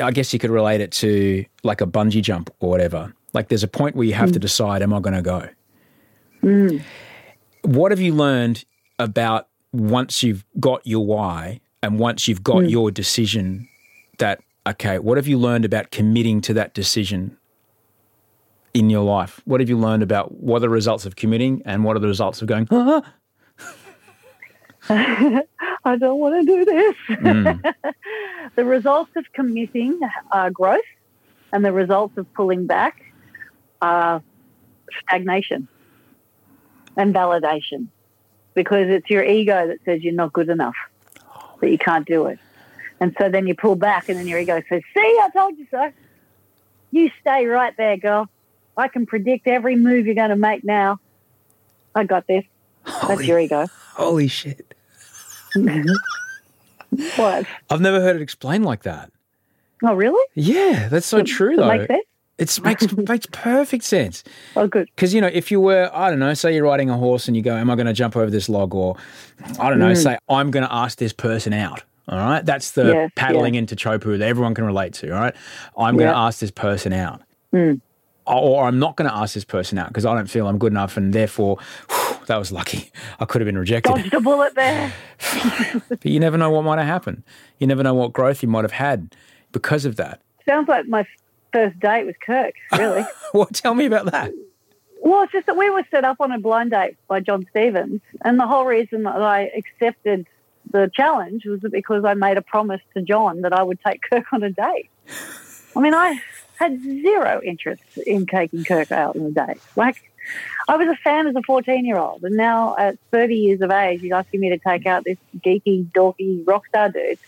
I guess you could relate it to like a bungee jump or whatever. Like there's a point where you have to decide, am I going to go? What have you learned about once you've got your why and once you've got your decision that, okay, what have you learned about committing to that decision in your life? What have you learned about what are the results of committing and what are the results of going, ah, I don't want to do this. Hmm. the results of committing are growth, and the results of pulling back are stagnation and validation because it's your ego that says you're not good enough, that you can't do it. And so then you pull back, and then your ego says, See, I told you so. You stay right there, girl. I can predict every move you're going to make now. I got this. That's Holy- your ego. holy shit. What? I've never heard it explained like that. Oh, really? Yeah, that's so true Does it though. make sense? It makes makes perfect sense. Oh, good. Because you know, if you were, I don't know, say you're riding a horse and you go, "Am I going to jump over this log?" or I don't know, Mm. say I'm going to ask this person out. All right, that's the Yes, paddling into Teahupo'o that everyone can relate to. All right, I'm going to ask this person out, Mm. or I'm not going to ask this person out because I don't feel I'm good enough, and therefore, whew, that was lucky. I could have been rejected. Dodged a bullet there. But you never know what might have happened. You never know what growth you might have had because of that. Sounds like my first date with Kirk, really. Well, tell me about that. well, it's just that we were set up on a blind date by John Stevens. And the whole reason that I accepted the challenge was because I made a promise to John that I would take Kirk on a date. I mean, I had zero interest in taking Kirk out on a date. Like, I was a fan as a 14 year old, and now at 30 years of age, he's asking me to take out this geeky, dorky rock star dude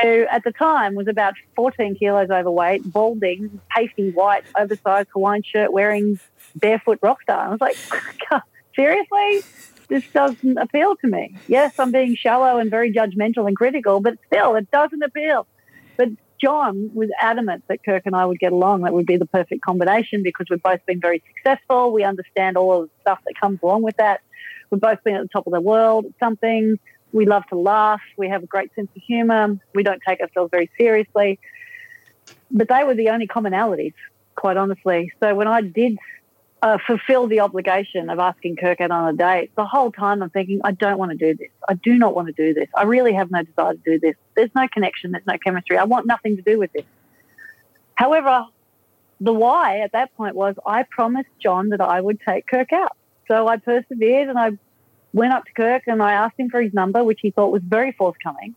who at the time was about 14 kilos overweight, balding, pasty white, oversized Hawaiian shirt, wearing barefoot rock star. I was like, seriously? This doesn't appeal to me. Yes, I'm being shallow and very judgmental and critical, but still, it doesn't appeal. But John was adamant that Kirk and I would get along. That would be the perfect combination because we've both been very successful. We understand all of the stuff that comes along with that. We've both been at the top of the world at something. We love to laugh. We have a great sense of humor. We don't take ourselves very seriously. But they were the only commonalities, quite honestly. So when I did uh, fulfill the obligation of asking Kirk out on a date, the whole time I'm thinking, I don't want to do this. I do not want to do this. I really have no desire to do this. There's no connection. There's no chemistry. I want nothing to do with this. However, the why at that point was I promised John that I would take Kirk out. So I persevered and I went up to Kirk and I asked him for his number, which he thought was very forthcoming.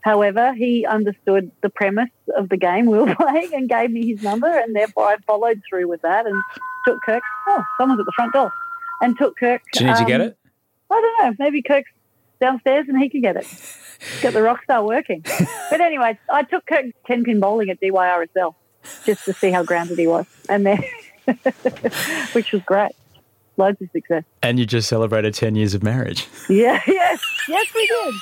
However, he understood the premise of the game we were playing and gave me his number, and therefore I followed through with that and took Kirk. Oh, someone's at the front door, and took Kirk. Do you need to get um, it? I don't know. Maybe Kirk's downstairs and he can get it. Get the rock star working. But anyway, I took Kirk ten pin bowling at Dee Why RSL just to see how grounded he was, and then which was great. Loads of success. And you just celebrated 10 years of marriage. Yeah, yes, yes, we did.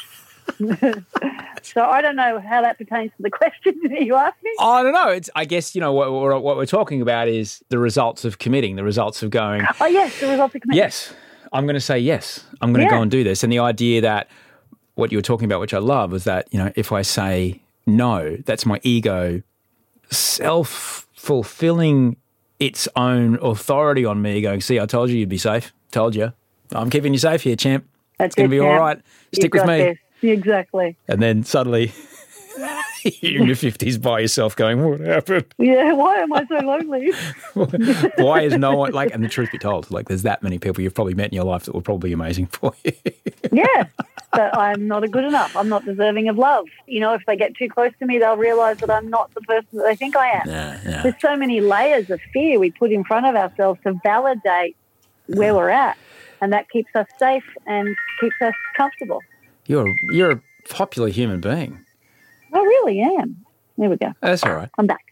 so I don't know how that pertains to the question that you asked me. I don't know. It's, I guess, you know, what, what, what we're talking about is the results of committing, the results of going, Oh, yes, the results of commitment. yes, I'm going to say yes. I'm going to Yeah. go and do this. And the idea that what you were talking about, which I love, was that, you know, if I say no, that's my ego self fulfilling its own authority on me, going, see, I told you you'd be safe. Told you. I'm keeping you safe here, champ. That's it's going to be all champ. right. You Stick with me. this. Exactly. And then suddenly you're in your 50s by yourself going, what happened? Yeah. Why am I so lonely? Why is no one like? And the truth be told, like there's that many people you've probably met in your life that were probably amazing for you. yeah. But I'm not good enough. I'm not deserving of love. You know, if they get too close to me, they'll realize that I'm not the person that they think I am. yeah, yeah. There's so many layers of fear we put in front of ourselves to validate where we're at. And that keeps us safe and keeps us comfortable. You're you're a popular human being. I really am. There we go. That's all right. I'm back.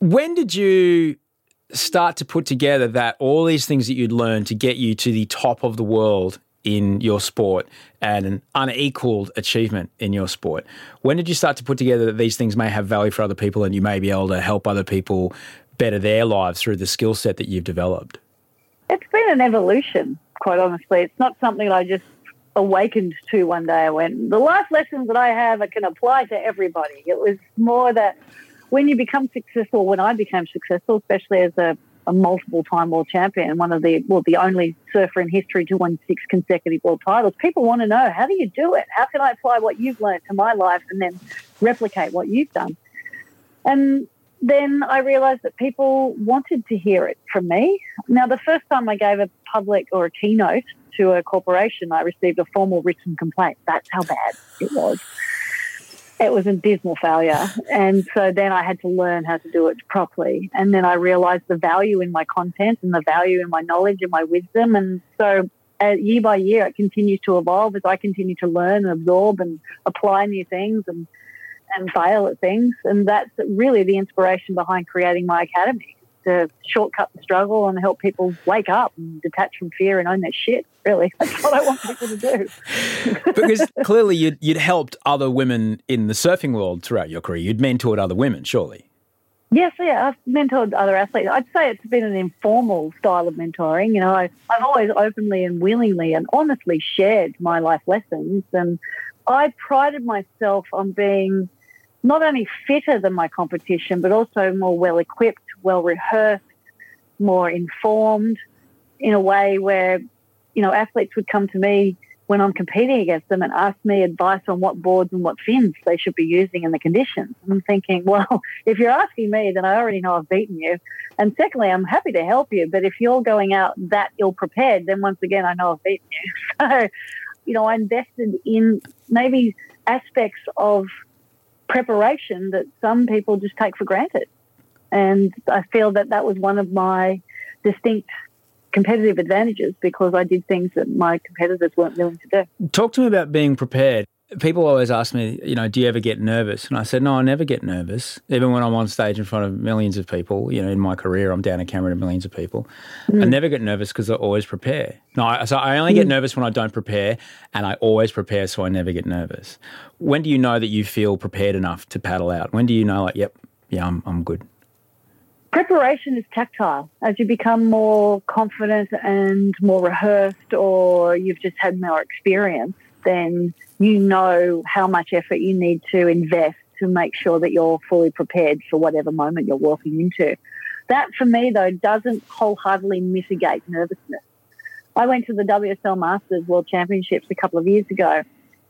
When did you start to put together that all these things that you'd learned to get you to the top of the world in your sport and an unequaled achievement in your sport? When did you start to put together that these things may have value for other people and you may be able to help other people better their lives through the skill set that you've developed? It's been an evolution, quite honestly. It's not something I just awakened to one day. I went, the life lessons that I have I can apply to everybody. It was more that when you become successful, when I became successful, especially as a, a multiple time world champion, one of the, well, the only surfer in history to win six consecutive world titles, people want to know, how do you do it? How can I apply what you've learned to my life and then replicate what you've done? And then I realized that people wanted to hear it from me. Now, the first time I gave a public or a keynote to a corporation, I received a formal written complaint. That's how bad it was. It was a dismal failure. And so then I had to learn how to do it properly. And then I realized the value in my content and the value in my knowledge and my wisdom. And so uh, year by year, it continues to evolve as I continue to learn and absorb and apply new things and and fail at things. And that's really the inspiration behind creating my academy to shortcut the struggle and help people wake up and detach from fear and own their shit. Really, that's what I want people to do. because clearly you'd, you'd helped other women in the surfing world throughout your career. You'd mentored other women, surely. Yes, yeah, I've mentored other athletes. I'd say it's been an informal style of mentoring. You know, I, I've always openly and willingly and honestly shared my life lessons. And I prided myself on being not only fitter than my competition, but also more well equipped, well rehearsed, more informed in a way where, you know, athletes would come to me when I'm competing against them and ask me advice on what boards and what fins they should be using and the conditions. And I'm thinking, well, if you're asking me, then I already know I've beaten you. And secondly, I'm happy to help you. But if you're going out that ill prepared, then once again, I know I've beaten you. So, you know, I invested in maybe aspects of preparation that some people just take for granted. And I feel that that was one of my distinct competitive advantages because I did things that my competitors weren't willing to do. Talk to me about being prepared. People always ask me, you know, do you ever get nervous? And I said, no, I never get nervous. Even when I'm on stage in front of millions of people, you know, in my career, I'm down a camera to millions of people. I mm. never get nervous because I always prepare. No, I, so I only get mm. nervous when I don't prepare, and I always prepare, so I never get nervous. When do you know that you feel prepared enough to paddle out? When do you know, like, yep, yeah, I'm, I'm good? Preparation is tactile. As you become more confident and more rehearsed, or you've just had more experience, then you know how much effort you need to invest to make sure that you're fully prepared for whatever moment you're walking into. That, for me, though, doesn't wholeheartedly mitigate nervousness. I went to the WSL Masters World Championships a couple of years ago,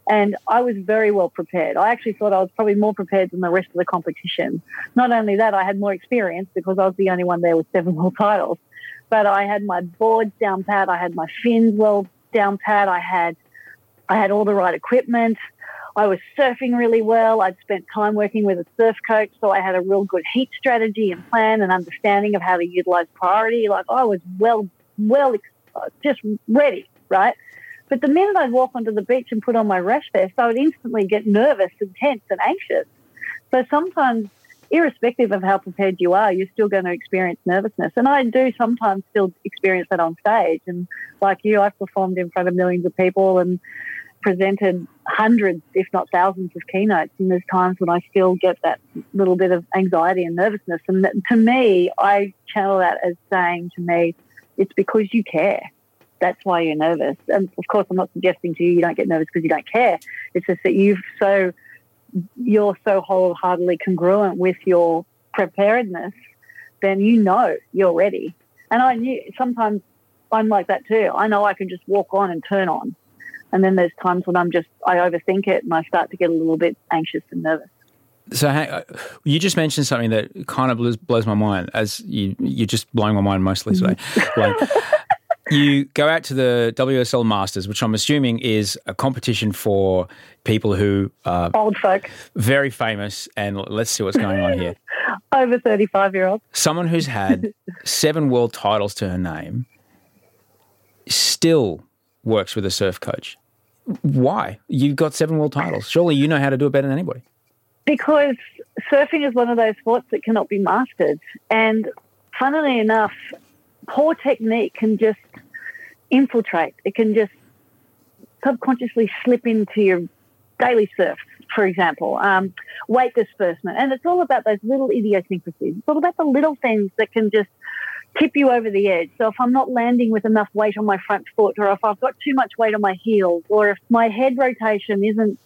And I was very well prepared. I actually thought I was probably more prepared than the rest of the competition. Not only that, I had more experience because I was the only one there with seven world titles. But I had my boards down pat. I had my fins well down pat. I had, I had all the right equipment. I was surfing really well. I'd spent time working with a surf coach, so I had a real good heat strategy and plan and understanding of how to utilize priority. Like I was well, well, just ready, right? But the minute I'd walk onto the beach and put on my rash vest, I would instantly get nervous and tense and anxious. So sometimes, irrespective of how prepared you are, you're still going to experience nervousness. And I do sometimes still experience that on stage. And like you, I've performed in front of millions of people and presented hundreds, if not thousands, of keynotes. And there's times when I still get that little bit of anxiety and nervousness. And to me, I channel that as saying to me, it's because you care that's why you're nervous. And of course, I'm not suggesting to you you don't get nervous because you don't care. It's just that you've so you're so wholeheartedly congruent with your preparedness, then you know you're ready. And I knew sometimes I'm like that too. I know I can just walk on and turn on. And then there's times when I'm just, I overthink it and I start to get a little bit anxious and nervous. So uh, you just mentioned something that kind of blows, blows my mind, as you you're just blowing my mind mostly today. like, you go out to the WSL Masters, which I'm assuming is a competition for people who are old folk, very famous, and let's see what's going on here. Over 35 year olds. Someone who's had seven world titles to her name still works with a surf coach. Why? You've got seven world titles. Surely you know how to do it better than anybody. Because surfing is one of those sports that cannot be mastered. And funnily enough, poor technique can just infiltrate. It can just subconsciously slip into your daily surf, for example, um, weight disbursement. And it's all about those little idiosyncrasies. It's all about the little things that can just tip you over the edge. So if I'm not landing with enough weight on my front foot, or if I've got too much weight on my heels, or if my head rotation isn't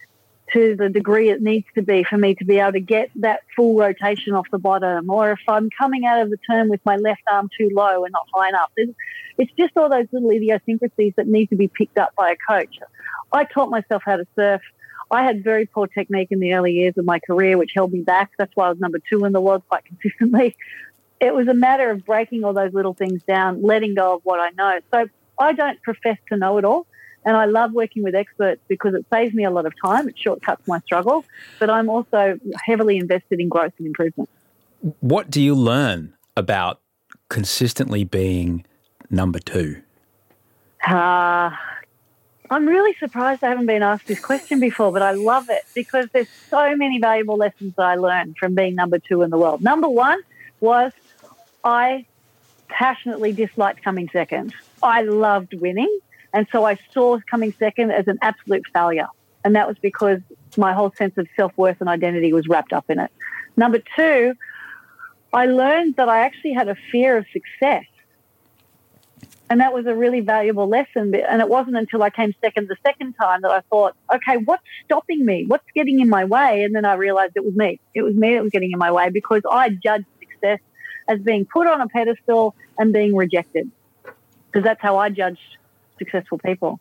to the degree it needs to be for me to be able to get that full rotation off the bottom, or if I'm coming out of the turn with my left arm too low and not high enough. It's, just all those little idiosyncrasies that need to be picked up by a coach. I taught myself how to surf. I had very poor technique in the early years of my career, which held me back. That's why I was number two in the world quite consistently. It was a matter of breaking all those little things down, letting go of what I know. So I don't profess to know it all. And I love working with experts because it saves me a lot of time. It shortcuts my struggle, but I'm also heavily invested in growth and improvement. What do you learn about consistently being number two? Uh, I'm really surprised I haven't been asked this question before, but I love it because there's so many valuable lessons that I learned from being number two in the world. Number one was I passionately disliked coming second. I loved winning. And so I saw coming second as an absolute failure. And that was because my whole sense of self worth and identity was wrapped up in it. Number two, I learned that I actually had a fear of success. And that was a really valuable lesson. And it wasn't until I came second the second time that I thought, okay, what's stopping me? What's getting in my way? And then I realized it was me. It was me that was getting in my way because I judged success as being put on a pedestal and being rejected. Because that's how I judged successful people.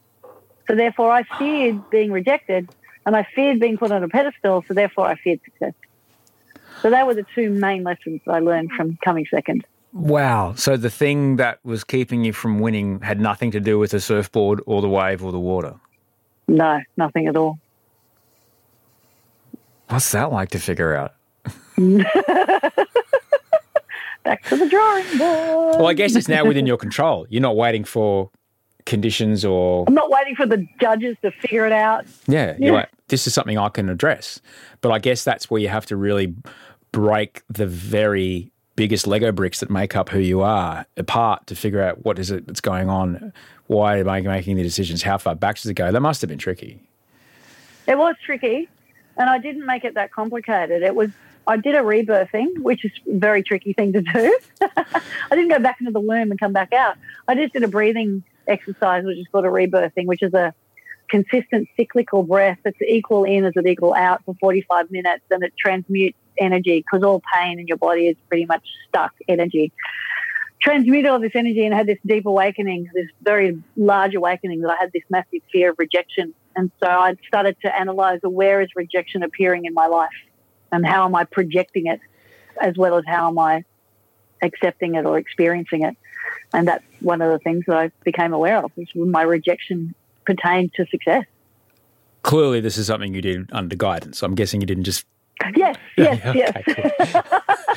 So therefore, I feared being rejected and I feared being put on a pedestal. So therefore, I feared success. So they were the two main lessons I learned from coming second. Wow. So the thing that was keeping you from winning had nothing to do with the surfboard or the wave or the water? No, nothing at all. What's that like to figure out? Back to the drawing board. Well, I guess it's now within your control. You're not waiting for conditions or I'm not waiting for the judges to figure it out. Yeah, you're like, this is something I can address. But I guess that's where you have to really break the very biggest Lego bricks that make up who you are apart to figure out what is it that's going on, why am I making the decisions, how far back does it go? That must have been tricky. It was tricky, and I didn't make it that complicated. It was I did a rebirthing, which is a very tricky thing to do. I didn't go back into the womb and come back out. I just did a breathing exercise, which is called a rebirthing, which is a consistent cyclical breath that's equal in as it equal out for 45 minutes and it transmutes energy because all pain in your body is pretty much stuck energy. transmuted all this energy and had this deep awakening, this very large awakening that I had this massive fear of rejection. And so I started to analyze where is rejection appearing in my life and how am I projecting it as well as how am I accepting it or experiencing it. And that's one of the things that I became aware of was my rejection pertained to success. Clearly, this is something you did under guidance. I'm guessing you didn't just Yes, yes, yes. Okay,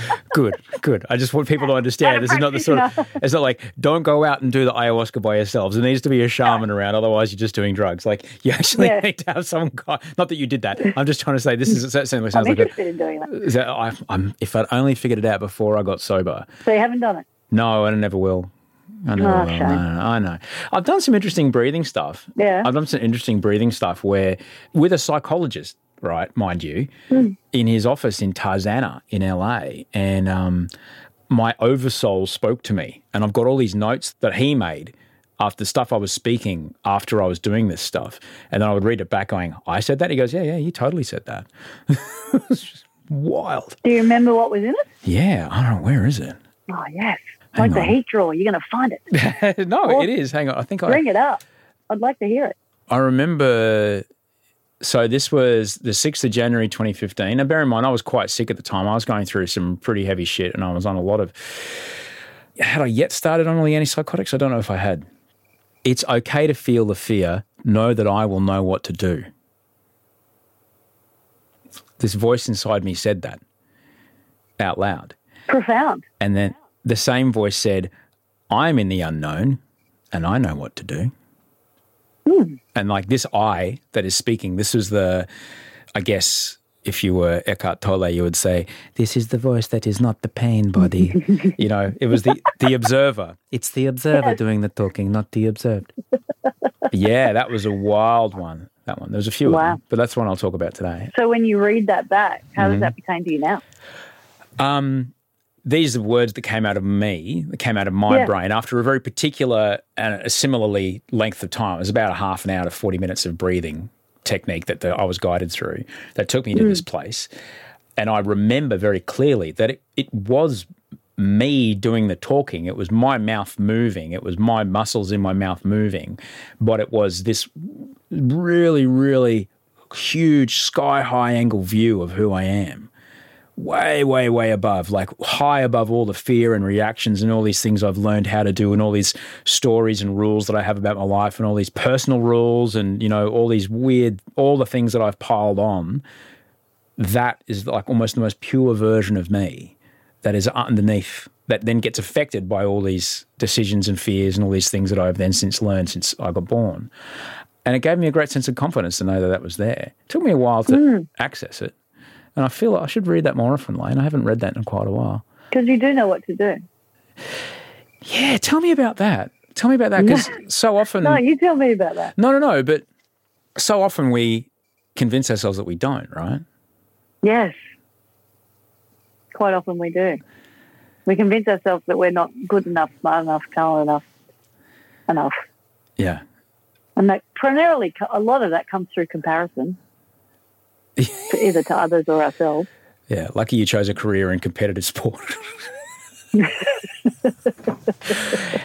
good, good. I just want people to understand this is not the sort of. It's not like don't go out and do the ayahuasca by yourselves. There needs to be a shaman around, otherwise you're just doing drugs. Like you actually need to have some guy. Not that you did that. I'm just trying to say this is that certainly I'm sounds like interested a. in doing that. is that- I, I'm, if I'd only figured it out before I got sober. So you haven't done it? No, I never will. I know, Oh, no, no, I know. I've done some interesting breathing stuff. Yeah. I've done some interesting breathing stuff where, with a psychologist, right, mind you, in his office in Tarzana in LA, and um, my oversoul spoke to me, and I've got all these notes that he made after stuff I was speaking after I was doing this stuff, and then I would read it back, going, "I said that." He goes, "Yeah, yeah, you totally said that." it's just wild. Do you remember what was in it? Yeah, I don't know where is it. Oh, yes. Hang like the heat draw. You're going to find it. no, Well, it is. Hang on, I think I Bring it up. I'd like to hear it. I remember. So this was the sixth of January, 2015. Now, bear in mind, I was quite sick at the time. I was going through some pretty heavy shit, and I was on a lot of. Had I yet started on all the antipsychotics? I don't know if I had. It's okay to feel the fear. Know that I will know what to do. This voice inside me said that out loud. Profound. And then the same voice said, I'm in the unknown and I know what to do. And like this I that is speaking, this is the, I guess, if you were Eckhart Tolle, you would say, This is the voice that is not the pain body. you know, it was the, the observer. It's the observer doing the talking, not the observed. yeah, that was a wild one. That one. There's a few of them, but that's one I'll talk about today. So when you read that back, how Mm-hmm. does that pertain to you now? Um, these are words that came out of me, that came out of my Yeah. brain after a very particular and a similarly length of time. It was about a half an hour to 40 minutes of breathing technique that the, I was guided through that took me to this mm. place. And I remember very clearly that it, it was me doing the talking. It was my mouth moving. It was my muscles in my mouth moving. But it was this really, really huge sky high angle view of who I am way, way, way above, like high above all the fear and reactions and all these things I've learned how to do and all these stories and rules that I have about my life and all these personal rules and, you know, all these weird, all the things that I've piled on. That is like almost the most pure version of me that is underneath, that then gets affected by all these decisions and fears and all these things that I've then since learned since I got born. And it gave me a great sense of confidence to know that that was there. It took me a while to hmm. access it. And I feel like I should read that more often, Layne. I haven't read that in quite a while. Because you do know what to do. Yeah, tell me about that. Tell me about that because so often. No, you tell me about that. no, no, no. But so often we convince ourselves that we don't, right? Yes. Quite often we do. We convince ourselves that we're not good enough, smart enough, talented enough, enough. Yeah. And that primarily, a lot of that comes through comparison, either to others or ourselves. Yeah. Lucky you chose a career in competitive sport.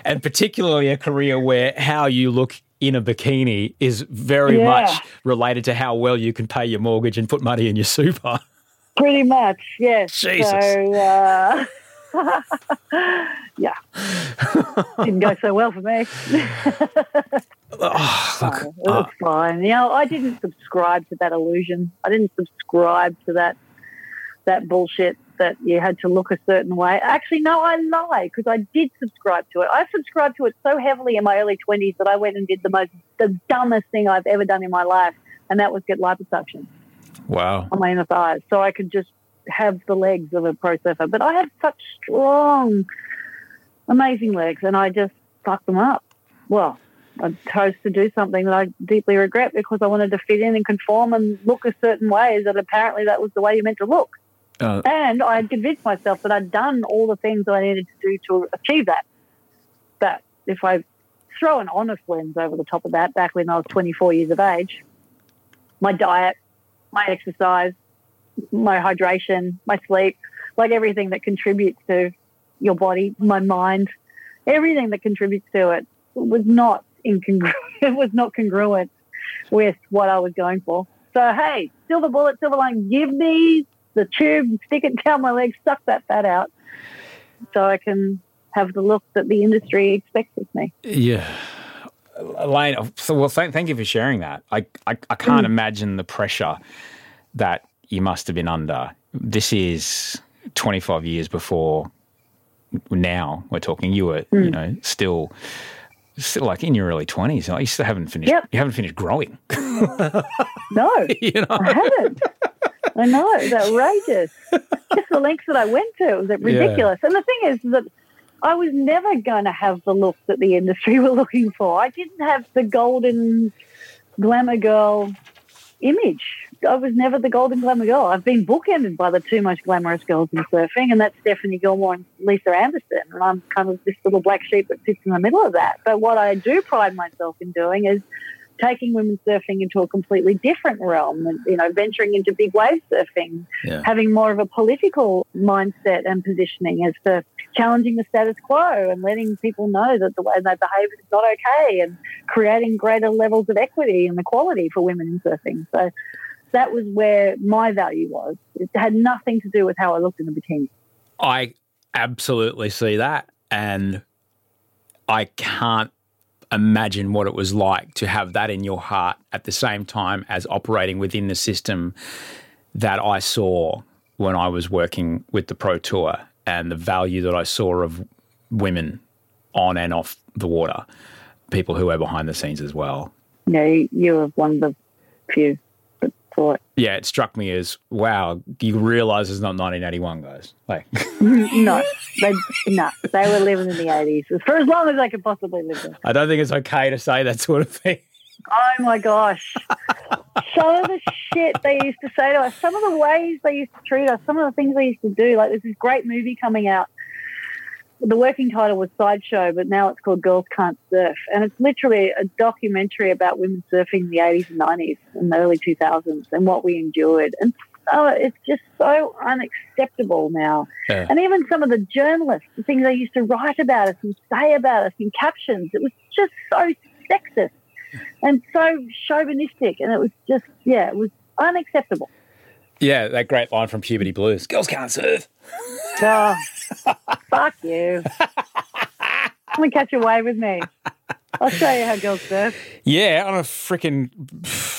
and particularly a career where how you look in a bikini is very Yeah. much related to how well you can pay your mortgage and put money in your super. Pretty much, yes. Jesus. So, uh, yeah. Didn't go so well for me. Oh, look, It was uh, fine. You know, I didn't subscribe to that illusion. I didn't subscribe to that that bullshit that you had to look a certain way. Actually, no, I lie because I did subscribe to it. I subscribed to it so heavily in my early twenties that I went and did the most the dumbest thing I've ever done in my life, and that was get liposuction wow. on my inner thighs, so I could just have the legs of a pro surfer. But I had such strong, amazing legs, and I just fucked them up. Well, I chose to do something that I deeply regret because I wanted to fit in and conform and look a certain way that apparently that was the way you meant to look. Uh, And I had convinced myself that I'd done all the things that I needed to do to achieve that. But if I throw an honest lens over the top of that, back when I was 24 years of age, my diet, my exercise, my hydration, my sleep, like everything that contributes to your body, my mind, everything that contributes to it was not incongruent. it was not congruent with what I was going for. So hey, silver bullet, silver line, give me the tube, stick it down my leg, suck that fat out, so I can have the look that the industry expects of me. Yeah. Elaine, so well, thank, thank you for sharing that. I, I, I can't mm. imagine the pressure that you must have been under. This is 25 years before now we're talking. You were, mm. you know, still, still like in your early 20s. You still haven't finished. Yep. You haven't finished growing. no, you know? I haven't. I know it's outrageous. Just the lengths that I went to it was ridiculous. Yeah. And the thing is that I was never going to have the look that the industry were looking for. I didn't have the golden glamour girl image. I was never the golden glamour girl. I've been bookended by the two most glamorous girls in surfing, and that's Stephanie Gilmore and Lisa Andersen. And I'm kind of this little black sheep that sits in the middle of that. But what I do pride myself in doing is taking women surfing into a completely different realm and, you know, venturing into big wave surfing, yeah. having more of a political mindset and positioning as to challenging the status quo and letting people know that the way they behave is not okay and creating greater levels of equity and equality for women in surfing. So that was where my value was. It had nothing to do with how I looked in the bikini. I absolutely see that. And I can't imagine what it was like to have that in your heart at the same time as operating within the system that I saw when I was working with the Pro Tour and the value that I saw of women on and off the water, people who were behind the scenes as well. Yeah, you were one of the few thought. Yeah, it struck me as wow. You realise it's not 1981, guys. Like, no, they no, they were living in the 80s for as long as they could possibly live there. I don't think it's okay to say that sort of thing. Oh my gosh. some of the shit they used to say to us, some of the ways they used to treat us, some of the things they used to do. Like there's this great movie coming out the working title was Sideshow, but now it's called Girls Can't Surf. And it's literally a documentary about women surfing in the 80s and 90s and the early 2000s and what we endured. And so it's just so unacceptable now. Yeah. And even some of the journalists, the things they used to write about us and say about us in captions, it was just so sexist and so chauvinistic. And it was just, yeah, it was unacceptable. Yeah, that great line from Puberty Blues Girls can't surf. Oh, fuck you. Come and catch a wave with me. I'll show you how girls surf. Yeah, on a freaking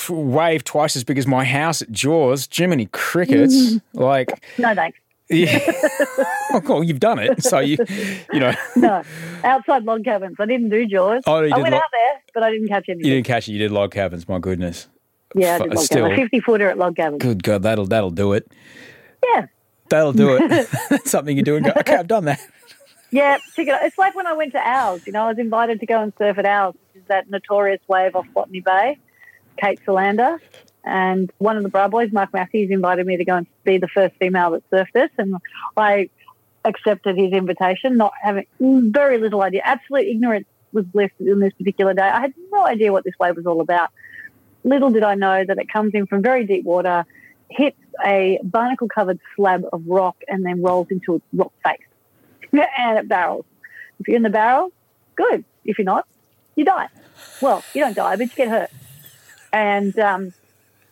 wave twice as big as my house at Jaws. Jiminy crickets. Mm. like, no thanks. Yeah. oh, cool. You've done it. So you, you know. no, outside log cabins. I didn't do Jaws. Oh, I went log- out there, but I didn't catch anything. You didn't catch it. You did log cabins. My goodness. Yeah, log Still. A fifty footer at log cabins. Good God, that'll that'll do it. Yeah. That'll do it. That's something you do and go, okay, I've done that. Yeah, It's like when I went to Ours. You know, I was invited to go and surf at Ours, which is that notorious wave off Botany Bay, Cape Solander. And one of the Bra Boys, Mark Matthews, invited me to go and be the first female that surfed this. And I accepted his invitation, not having very little idea. Absolute ignorance was bliss in this particular day. I had no idea what this wave was all about. Little did I know that it comes in from very deep water hits a barnacle covered slab of rock and then rolls into a rock face and it barrels. If you're in the barrel, good. If you're not, you die. Well, you don't die, but you get hurt. And um,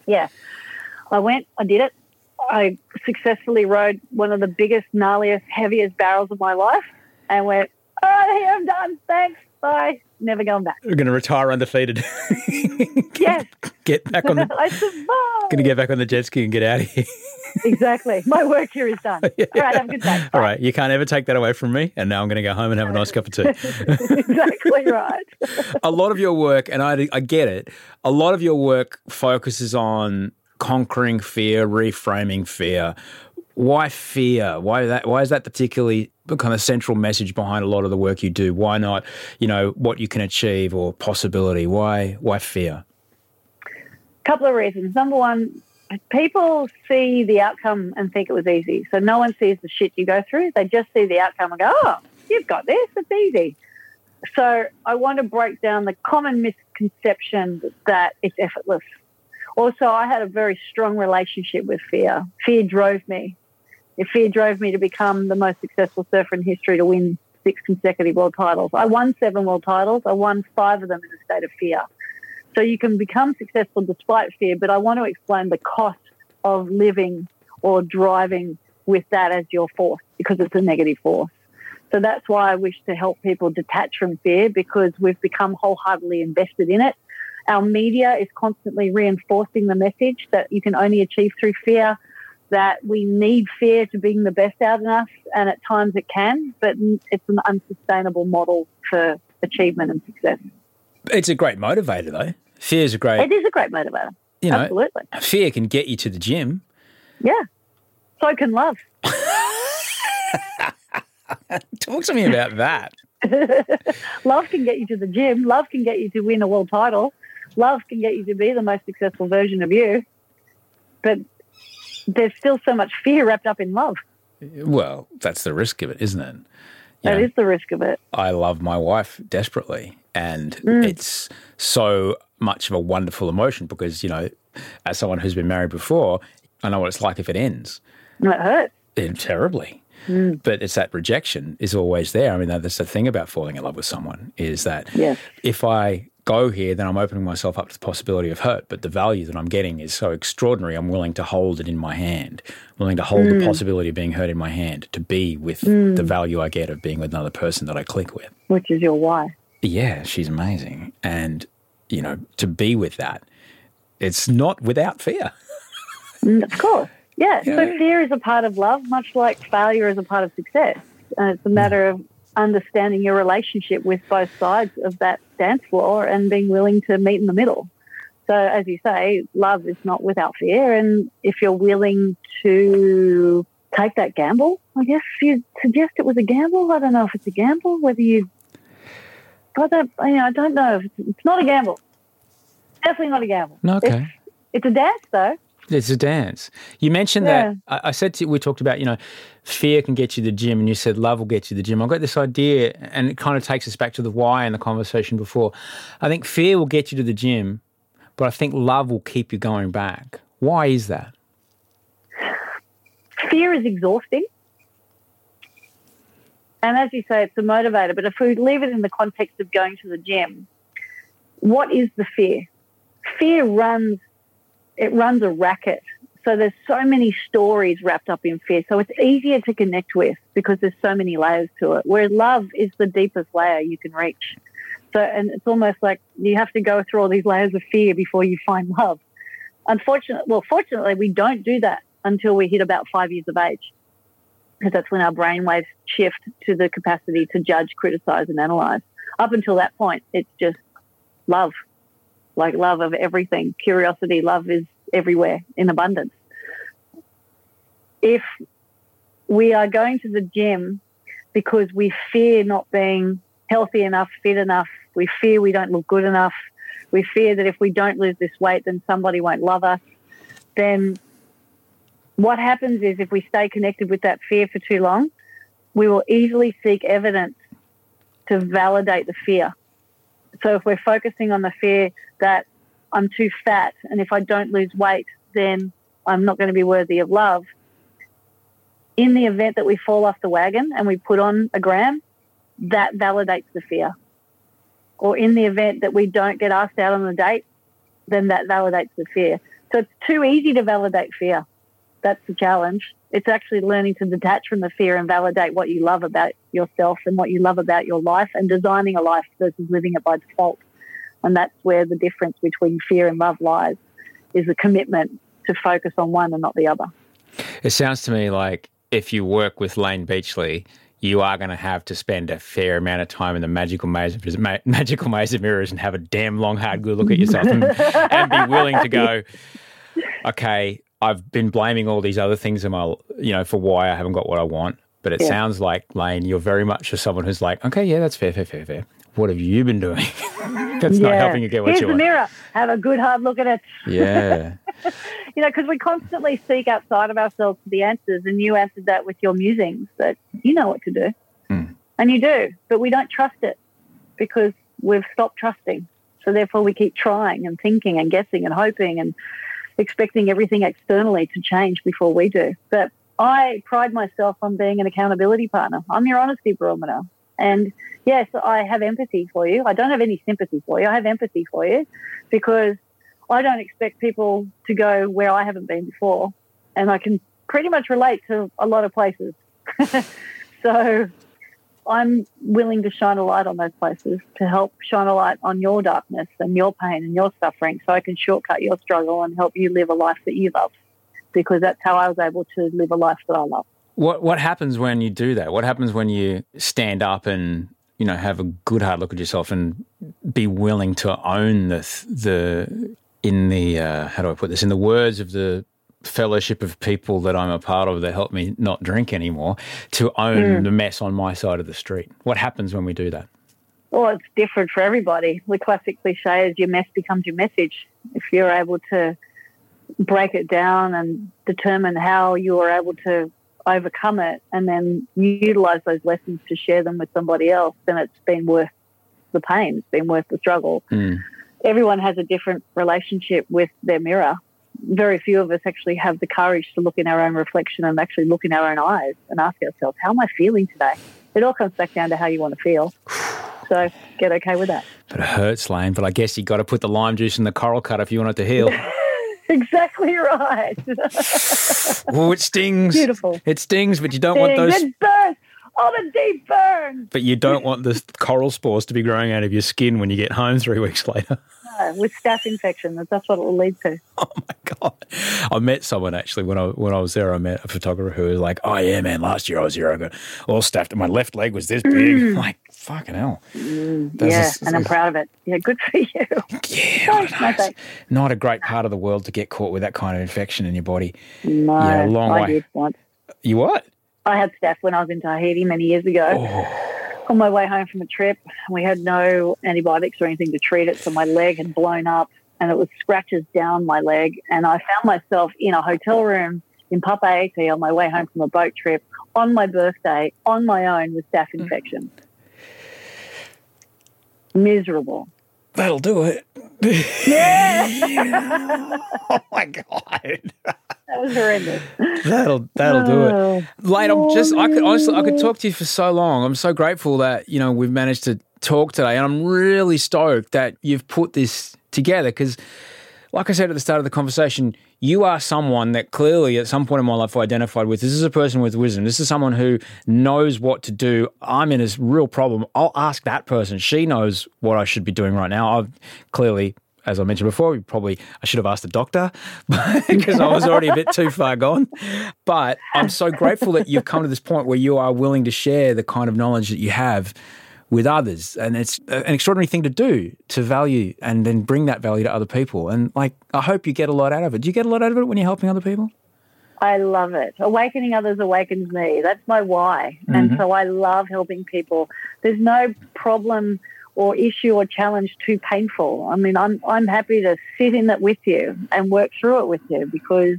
yeah, I went, I did it. I successfully rode one of the biggest, gnarliest, heaviest barrels of my life and went, all right, here I'm done. Thanks. Bye. Never going back. We're going to retire undefeated. yes. Get back on the. I survived. Going to get back on the jet ski and get out of here. exactly. My work here is done. yeah. All right. Have a good day. All right. You can't ever take that away from me. And now I'm going to go home and have a nice cup of tea. exactly right. a lot of your work, and I, I get it, a lot of your work focuses on conquering fear, reframing fear. Why fear? Why that? Why is that particularly kind of central message behind a lot of the work you do? Why not, you know, what you can achieve or possibility? Why why fear? A couple of reasons. Number one, people see the outcome and think it was easy. So no one sees the shit you go through. They just see the outcome and go, "Oh, you've got this. It's easy." So I want to break down the common misconception that it's effortless. Also, I had a very strong relationship with fear. Fear drove me. Fear drove me to become the most successful surfer in history to win six consecutive world titles. I won seven world titles. I won five of them in a state of fear. So you can become successful despite fear, but I want to explain the cost of living or driving with that as your force because it's a negative force. So that's why I wish to help people detach from fear because we've become wholeheartedly invested in it. Our media is constantly reinforcing the message that you can only achieve through fear, that we need fear to bring the best out in us, and at times it can, but it's an unsustainable model for achievement and success. It's a great motivator, though. Fear is a great. It is a great motivator. You know, Absolutely. Fear can get you to the gym. Yeah. So can love. Talk to me about that. love can get you to the gym. Love can get you to win a world title. Love can get you to be the most successful version of you. But there's still so much fear wrapped up in love. Well, that's the risk of it, isn't it? You That know, is the risk of it. I love my wife desperately, and Mm. it's so much of a wonderful emotion because you know, as someone who's been married before, I know what it's like if it ends it hurts. eh, terribly. Mm. But it's that rejection is always there. I mean, that's the thing about falling in love with someone is that Yes. if I go here, then I'm opening myself up to the possibility of hurt. But the value that I'm getting is so extraordinary. I'm willing to hold it in my hand, willing to hold Mm. the possibility of being hurt in my hand to be with Mm. the value I get of being with another person that I click with. Which is your why. Yeah, she's amazing. And, you know, to be with that, it's not without fear. Mm, Of course. Yeah. So fear is a part of love, much like failure is a part of success. And it's a matter of understanding your relationship with both sides of that dance floor and being willing to meet in the middle. So, as you say, love is not without fear. And if you're willing to take that gamble, I guess you'd suggest it was a gamble. I don't know if it's a gamble, whether you. I don't, you know, I don't know. If it's, it's not a gamble. Definitely not a gamble. Okay. It's a dance, though. It's a dance. You mentioned Yeah. that. I, I said to we talked about, you know, fear can get you to the gym, and you said love will get you to the gym. I got this idea, and it kind of takes us back to the why in the conversation before. I think fear will get you to the gym, but I think love will keep you going back. Why is that? fear is exhausting. And as you say, it's a motivator. But if we leave it in the context of going to the gym, what is the fear? Fear runs, it runs a racket. So there's so many stories wrapped up in fear. So it's easier to connect with because there's so many layers to it. Where love is the deepest layer you can reach. So, and it's almost like you have to go through all these layers of fear before you find love. Unfortunately, well, fortunately, we don't do that until we hit about five years of age, because that's when our brainwaves shift to the capacity to judge, criticize, and analyze. Up until that point, it's just love, like love of everything. Curiosity, love is everywhere in abundance. If we are going to the gym because we fear not being healthy enough, fit enough, we fear we don't look good enough, we fear that if we don't lose this weight, then somebody won't love us, then what happens is if we stay connected with that fear for too long, we will easily seek evidence to validate the fear. So if we're focusing on the fear that I'm too fat and if I don't lose weight, then I'm not going to be worthy of love. In the event that we fall off the wagon and we put on a gram, that validates the fear. Or in the event that we don't get asked out on a date, then that validates the fear. So it's too easy to validate fear. That's the challenge. It's actually learning to detach from the fear and validate what you love about yourself and what you love about your life and designing a life versus living it by default. And that's where the difference between fear and love lies, is the commitment to focus on one and not the other. It sounds to me like if you work with Layne Beachley, you are going to have to spend a fair amount of time in the magical maze of ma- magical maze of mirrors and have a damn long, hard good look at yourself and, and be willing to go. Okay, I've been blaming all these other things in my, you know, for why I haven't got what I want. But it Yeah. sounds like Layne, you're very much just someone who's like, okay, yeah, that's fair, fair, fair, fair. What have you been doing? that's not helping you get what Here's you the want. mirror. Have a good hard look at it. Yeah. you know, because we constantly seek outside of ourselves for the answers, and you answered that with your musings that you know what to do, hmm. and you do, but we don't trust it because we've stopped trusting. So therefore, we keep trying and thinking and guessing and hoping and expecting everything externally to change before we do. But I pride myself on being an accountability partner. I'm your honesty barometer. And yes, I have empathy for you. I don't have any sympathy for you. I have empathy for you because I don't expect people to go where I haven't been before. And I can pretty much relate to a lot of places. so I'm willing to shine a light on those places to help shine a light on your darkness and your pain and your suffering so I can shortcut your struggle and help you live a life that you love because that's how I was able to live a life that I love. What what happens when you do that? What happens when you stand up and you know have a good hard look at yourself and be willing to own the the in the uh, how do I put this in the words of the fellowship of people that I'm a part of that help me not drink anymore to own mm. the mess on my side of the street. What happens when we do that? Well, it's different for everybody. The classic cliche is your mess becomes your message. If you're able to break it down and determine how you are able to overcome it and then utilize those lessons to share them with somebody else, then it's been worth the pain. It's been worth the struggle. Mm. Everyone has a different relationship with their mirror. Very few of us actually have the courage to look in our own reflection and actually look in our own eyes and ask ourselves, how am I feeling today? It all comes back down to how you want to feel. So get okay with that. But it hurts, Layne. But I guess you got to put the lime juice in the coral cut if you want it to heal. exactly right. oh, it stings. Beautiful. It stings, but you don't want those. It burns. Oh, the deep burn. But you don't want the coral spores to be growing out of your skin when you get home three weeks later. No, with staph infection, that's what it will lead to. Oh my god! I met someone actually when I when I was there. I met a photographer who was like, "Oh yeah, man, last year I was here. I got all staffed. My left leg was this big." Mm. like, fucking hell. Mm, yeah, and I'm proud of it. Yeah, good for you. Yeah, nice. not a great part of the world to get caught with that kind of infection in your body. No, yeah, long I way. did once. You what? I had staph when I was in Tahiti many years ago. Oh. On my way home from a trip, we had no antibiotics or anything to treat it, so my leg had blown up and it was scratches down my leg. And I found myself in a hotel room in Papeete on my way home from a boat trip on my birthday on my own with staph mm. infection. Miserable. That'll do it. Yeah. oh my god. That was horrendous. That'll that'll do it. Oh, Layne, I'm just I could honestly I could talk to you for so long. I'm so grateful that, you know, we've managed to talk today and I'm really stoked that you've put this together because like I said at the start of the conversation, you are someone that clearly at some point in my life I identified with. This is a person with wisdom. This is someone who knows what to do. I'm in a real problem. I'll ask that person. She knows what I should be doing right now. I've clearly as I mentioned before, probably I should have asked the doctor because I was already a bit too far gone. But I'm so grateful that you've come to this point where you are willing to share the kind of knowledge that you have with others. And it's an extraordinary thing to do to value and then bring that value to other people. And like, I hope you get a lot out of it. Do you get a lot out of it when you're helping other people? I love it. Awakening others awakens me. That's my why. Mm-hmm. And so I love helping people. There's no problem or issue or challenge too painful. I mean, I'm, I'm happy to sit in it with you and work through it with you because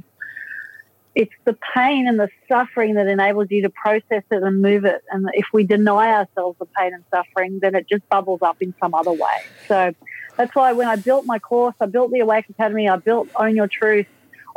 it's the pain and the suffering that enables you to process it and move it. And if we deny ourselves the pain and suffering, then it just bubbles up in some other way. So that's why when I built my course, I built the Awake Academy, I built Own Your Truth.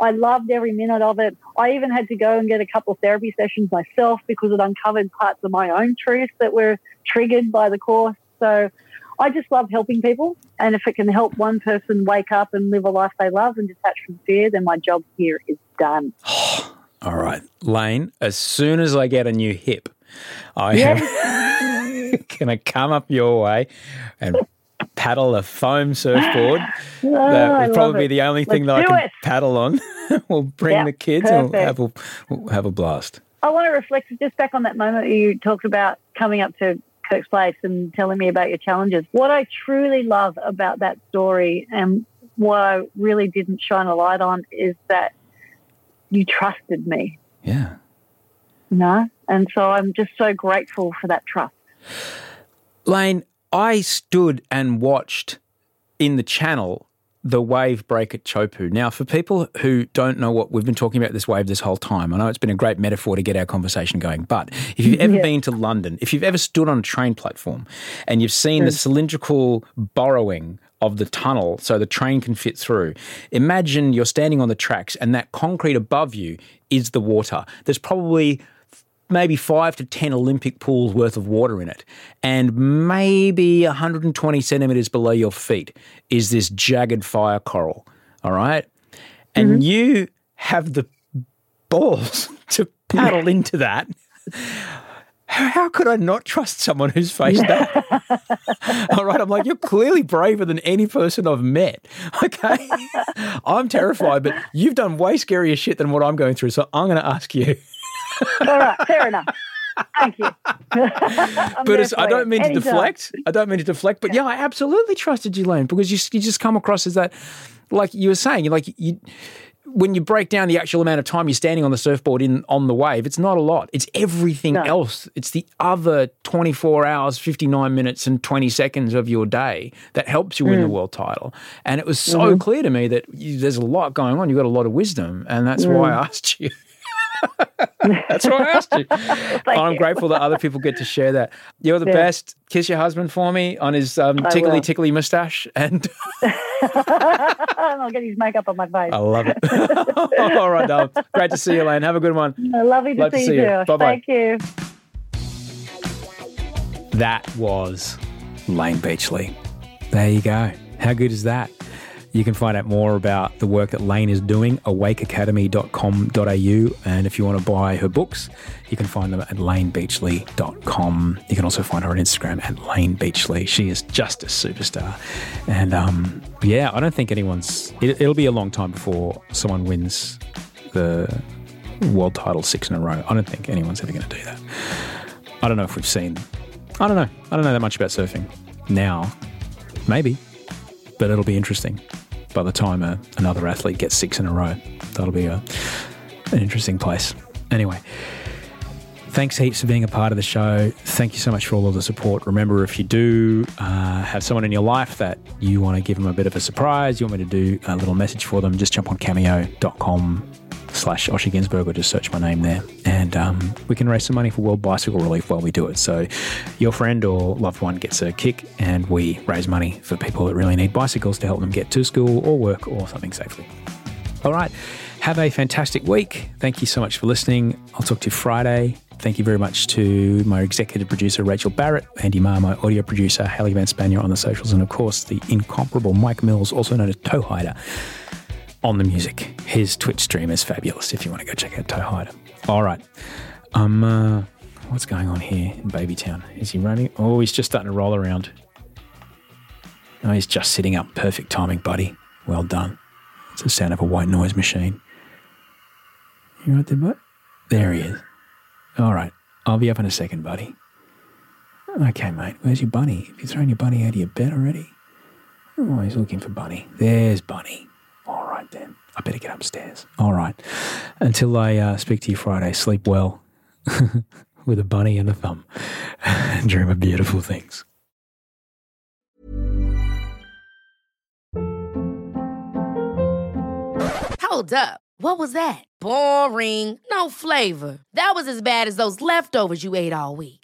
I loved every minute of it. I even had to go and get a couple of therapy sessions myself because it uncovered parts of my own truth that were triggered by the course. So I just love helping people. And if it can help one person wake up and live a life they love and detach from fear, then my job here is done. All right. Layne, as soon as I get a new hip, I yeah. am going to come up your way and paddle a foam surfboard. oh, that will probably be the only thing Let's that I can it. paddle on. we'll bring Yep, the kids and we'll have a, we'll have a blast. I want to reflect just back on that moment you talked about coming up to Kirk's Place and telling me about your challenges. What I truly love about that story and what I really didn't shine a light on is that you trusted me, Yeah. you know? And so I'm just so grateful for that trust. Layne, I stood and watched in the channel the wave break at Teahupo'o. Now, for people who don't know what we've been talking about this wave this whole time, I know it's been a great metaphor to get our conversation going, but if you've ever Yeah. been to London, if you've ever stood on a train platform and you've seen the mm. cylindrical borrowing of the tunnel so the train can fit through, imagine you're standing on the tracks and that concrete above you is the water. There's probably maybe five to 10 Olympic pools worth of water in it. And maybe 120 centimeters below your feet is this jagged fire coral. All right. And mm-hmm. you have the balls to paddle into that. How how could I not trust someone who's faced that? All right. I'm like, you're clearly braver than any person I've met. Okay. I'm terrified, but you've done way scarier shit than what I'm going through. So I'm going to ask you. All right, fair enough. Thank you. But it's, I don't mean to Anytime. deflect. I don't mean to deflect. But yeah, I absolutely trusted you, Layne, because you, you just come across as that, like you were saying, like you. When you break down the actual amount of time you're standing on the surfboard in on the wave, it's not a lot. It's everything No. else. It's the other 24 hours, 59 minutes, and 20 seconds of your day that helps you win Mm. the world title. And it was so Mm-hmm. clear to me that you, there's a lot going on. You've got a lot of wisdom, and that's why Mm. I asked you. That's what I asked you. I'm you. grateful that other people get to share that. You're the Yeah. best. Kiss your husband for me on his um, tickly will. tickly mustache, and I'll get his makeup on my face. I love it. All right, darling. Great to see you, Layne. Have a good one. Lovely to Love to see, see you you. Bye-bye. Thank you. That was Layne Beachley. There you go. How good is that? You can find out more about the work that Layne is doing, awakeacademy.com.au. And if you want to buy her books, you can find them at laynebeachley.com. You can also find her on Instagram at laynebeachley. She is just a superstar. And um, yeah, I don't think anyone's, it, it'll be a long time before someone wins the world title six in a row. I don't think anyone's ever going to do that. I don't know if we've seen, I don't know. I don't know that much about surfing now. Maybe, but it'll be interesting. By the time a, another athlete gets six in a row, that'll be a, an interesting place. Anyway, thanks heaps for being a part of the show. Thank you so much for all of the support. Remember, if you do uh, have someone in your life that you want to give them a bit of a surprise, you want me to do a little message for them, just jump on cameo.com slash Osher Günsberg or just search my name there. And um, we can raise some money for World Bicycle Relief while we do it. So your friend or loved one gets a kick and we raise money for people that really need bicycles to help them get to school or work or something safely. All right. Have a fantastic week. Thank you so much for listening. I'll talk to you Friday. Thank you very much to my executive producer, Rachel Barrett, Andy Marr, my audio producer, Haley Van Spanier on the socials, and of course, the incomparable Mike Mills, also known as Toehider, on the music. His Twitch stream is fabulous if you want to go check out Toehider. All right. Um, uh, what's going on here in Babytown? Is he running? Oh, he's just starting to roll around. Oh, he's just sitting up. Perfect timing, buddy. Well done. It's the sound of a white noise machine. You right there, bud? There he is. All right. I'll be up in a second, buddy. Okay, mate. Where's your bunny? Have you thrown your bunny out of your bed already? Oh, he's looking for bunny. There's bunny. Right. I better get upstairs. All right. Until I uh, speak to you Friday, sleep well with a bunny and a thumb and dream of beautiful things. Hold up. What was that? Boring. No flavor. That was as bad as those leftovers you ate all week.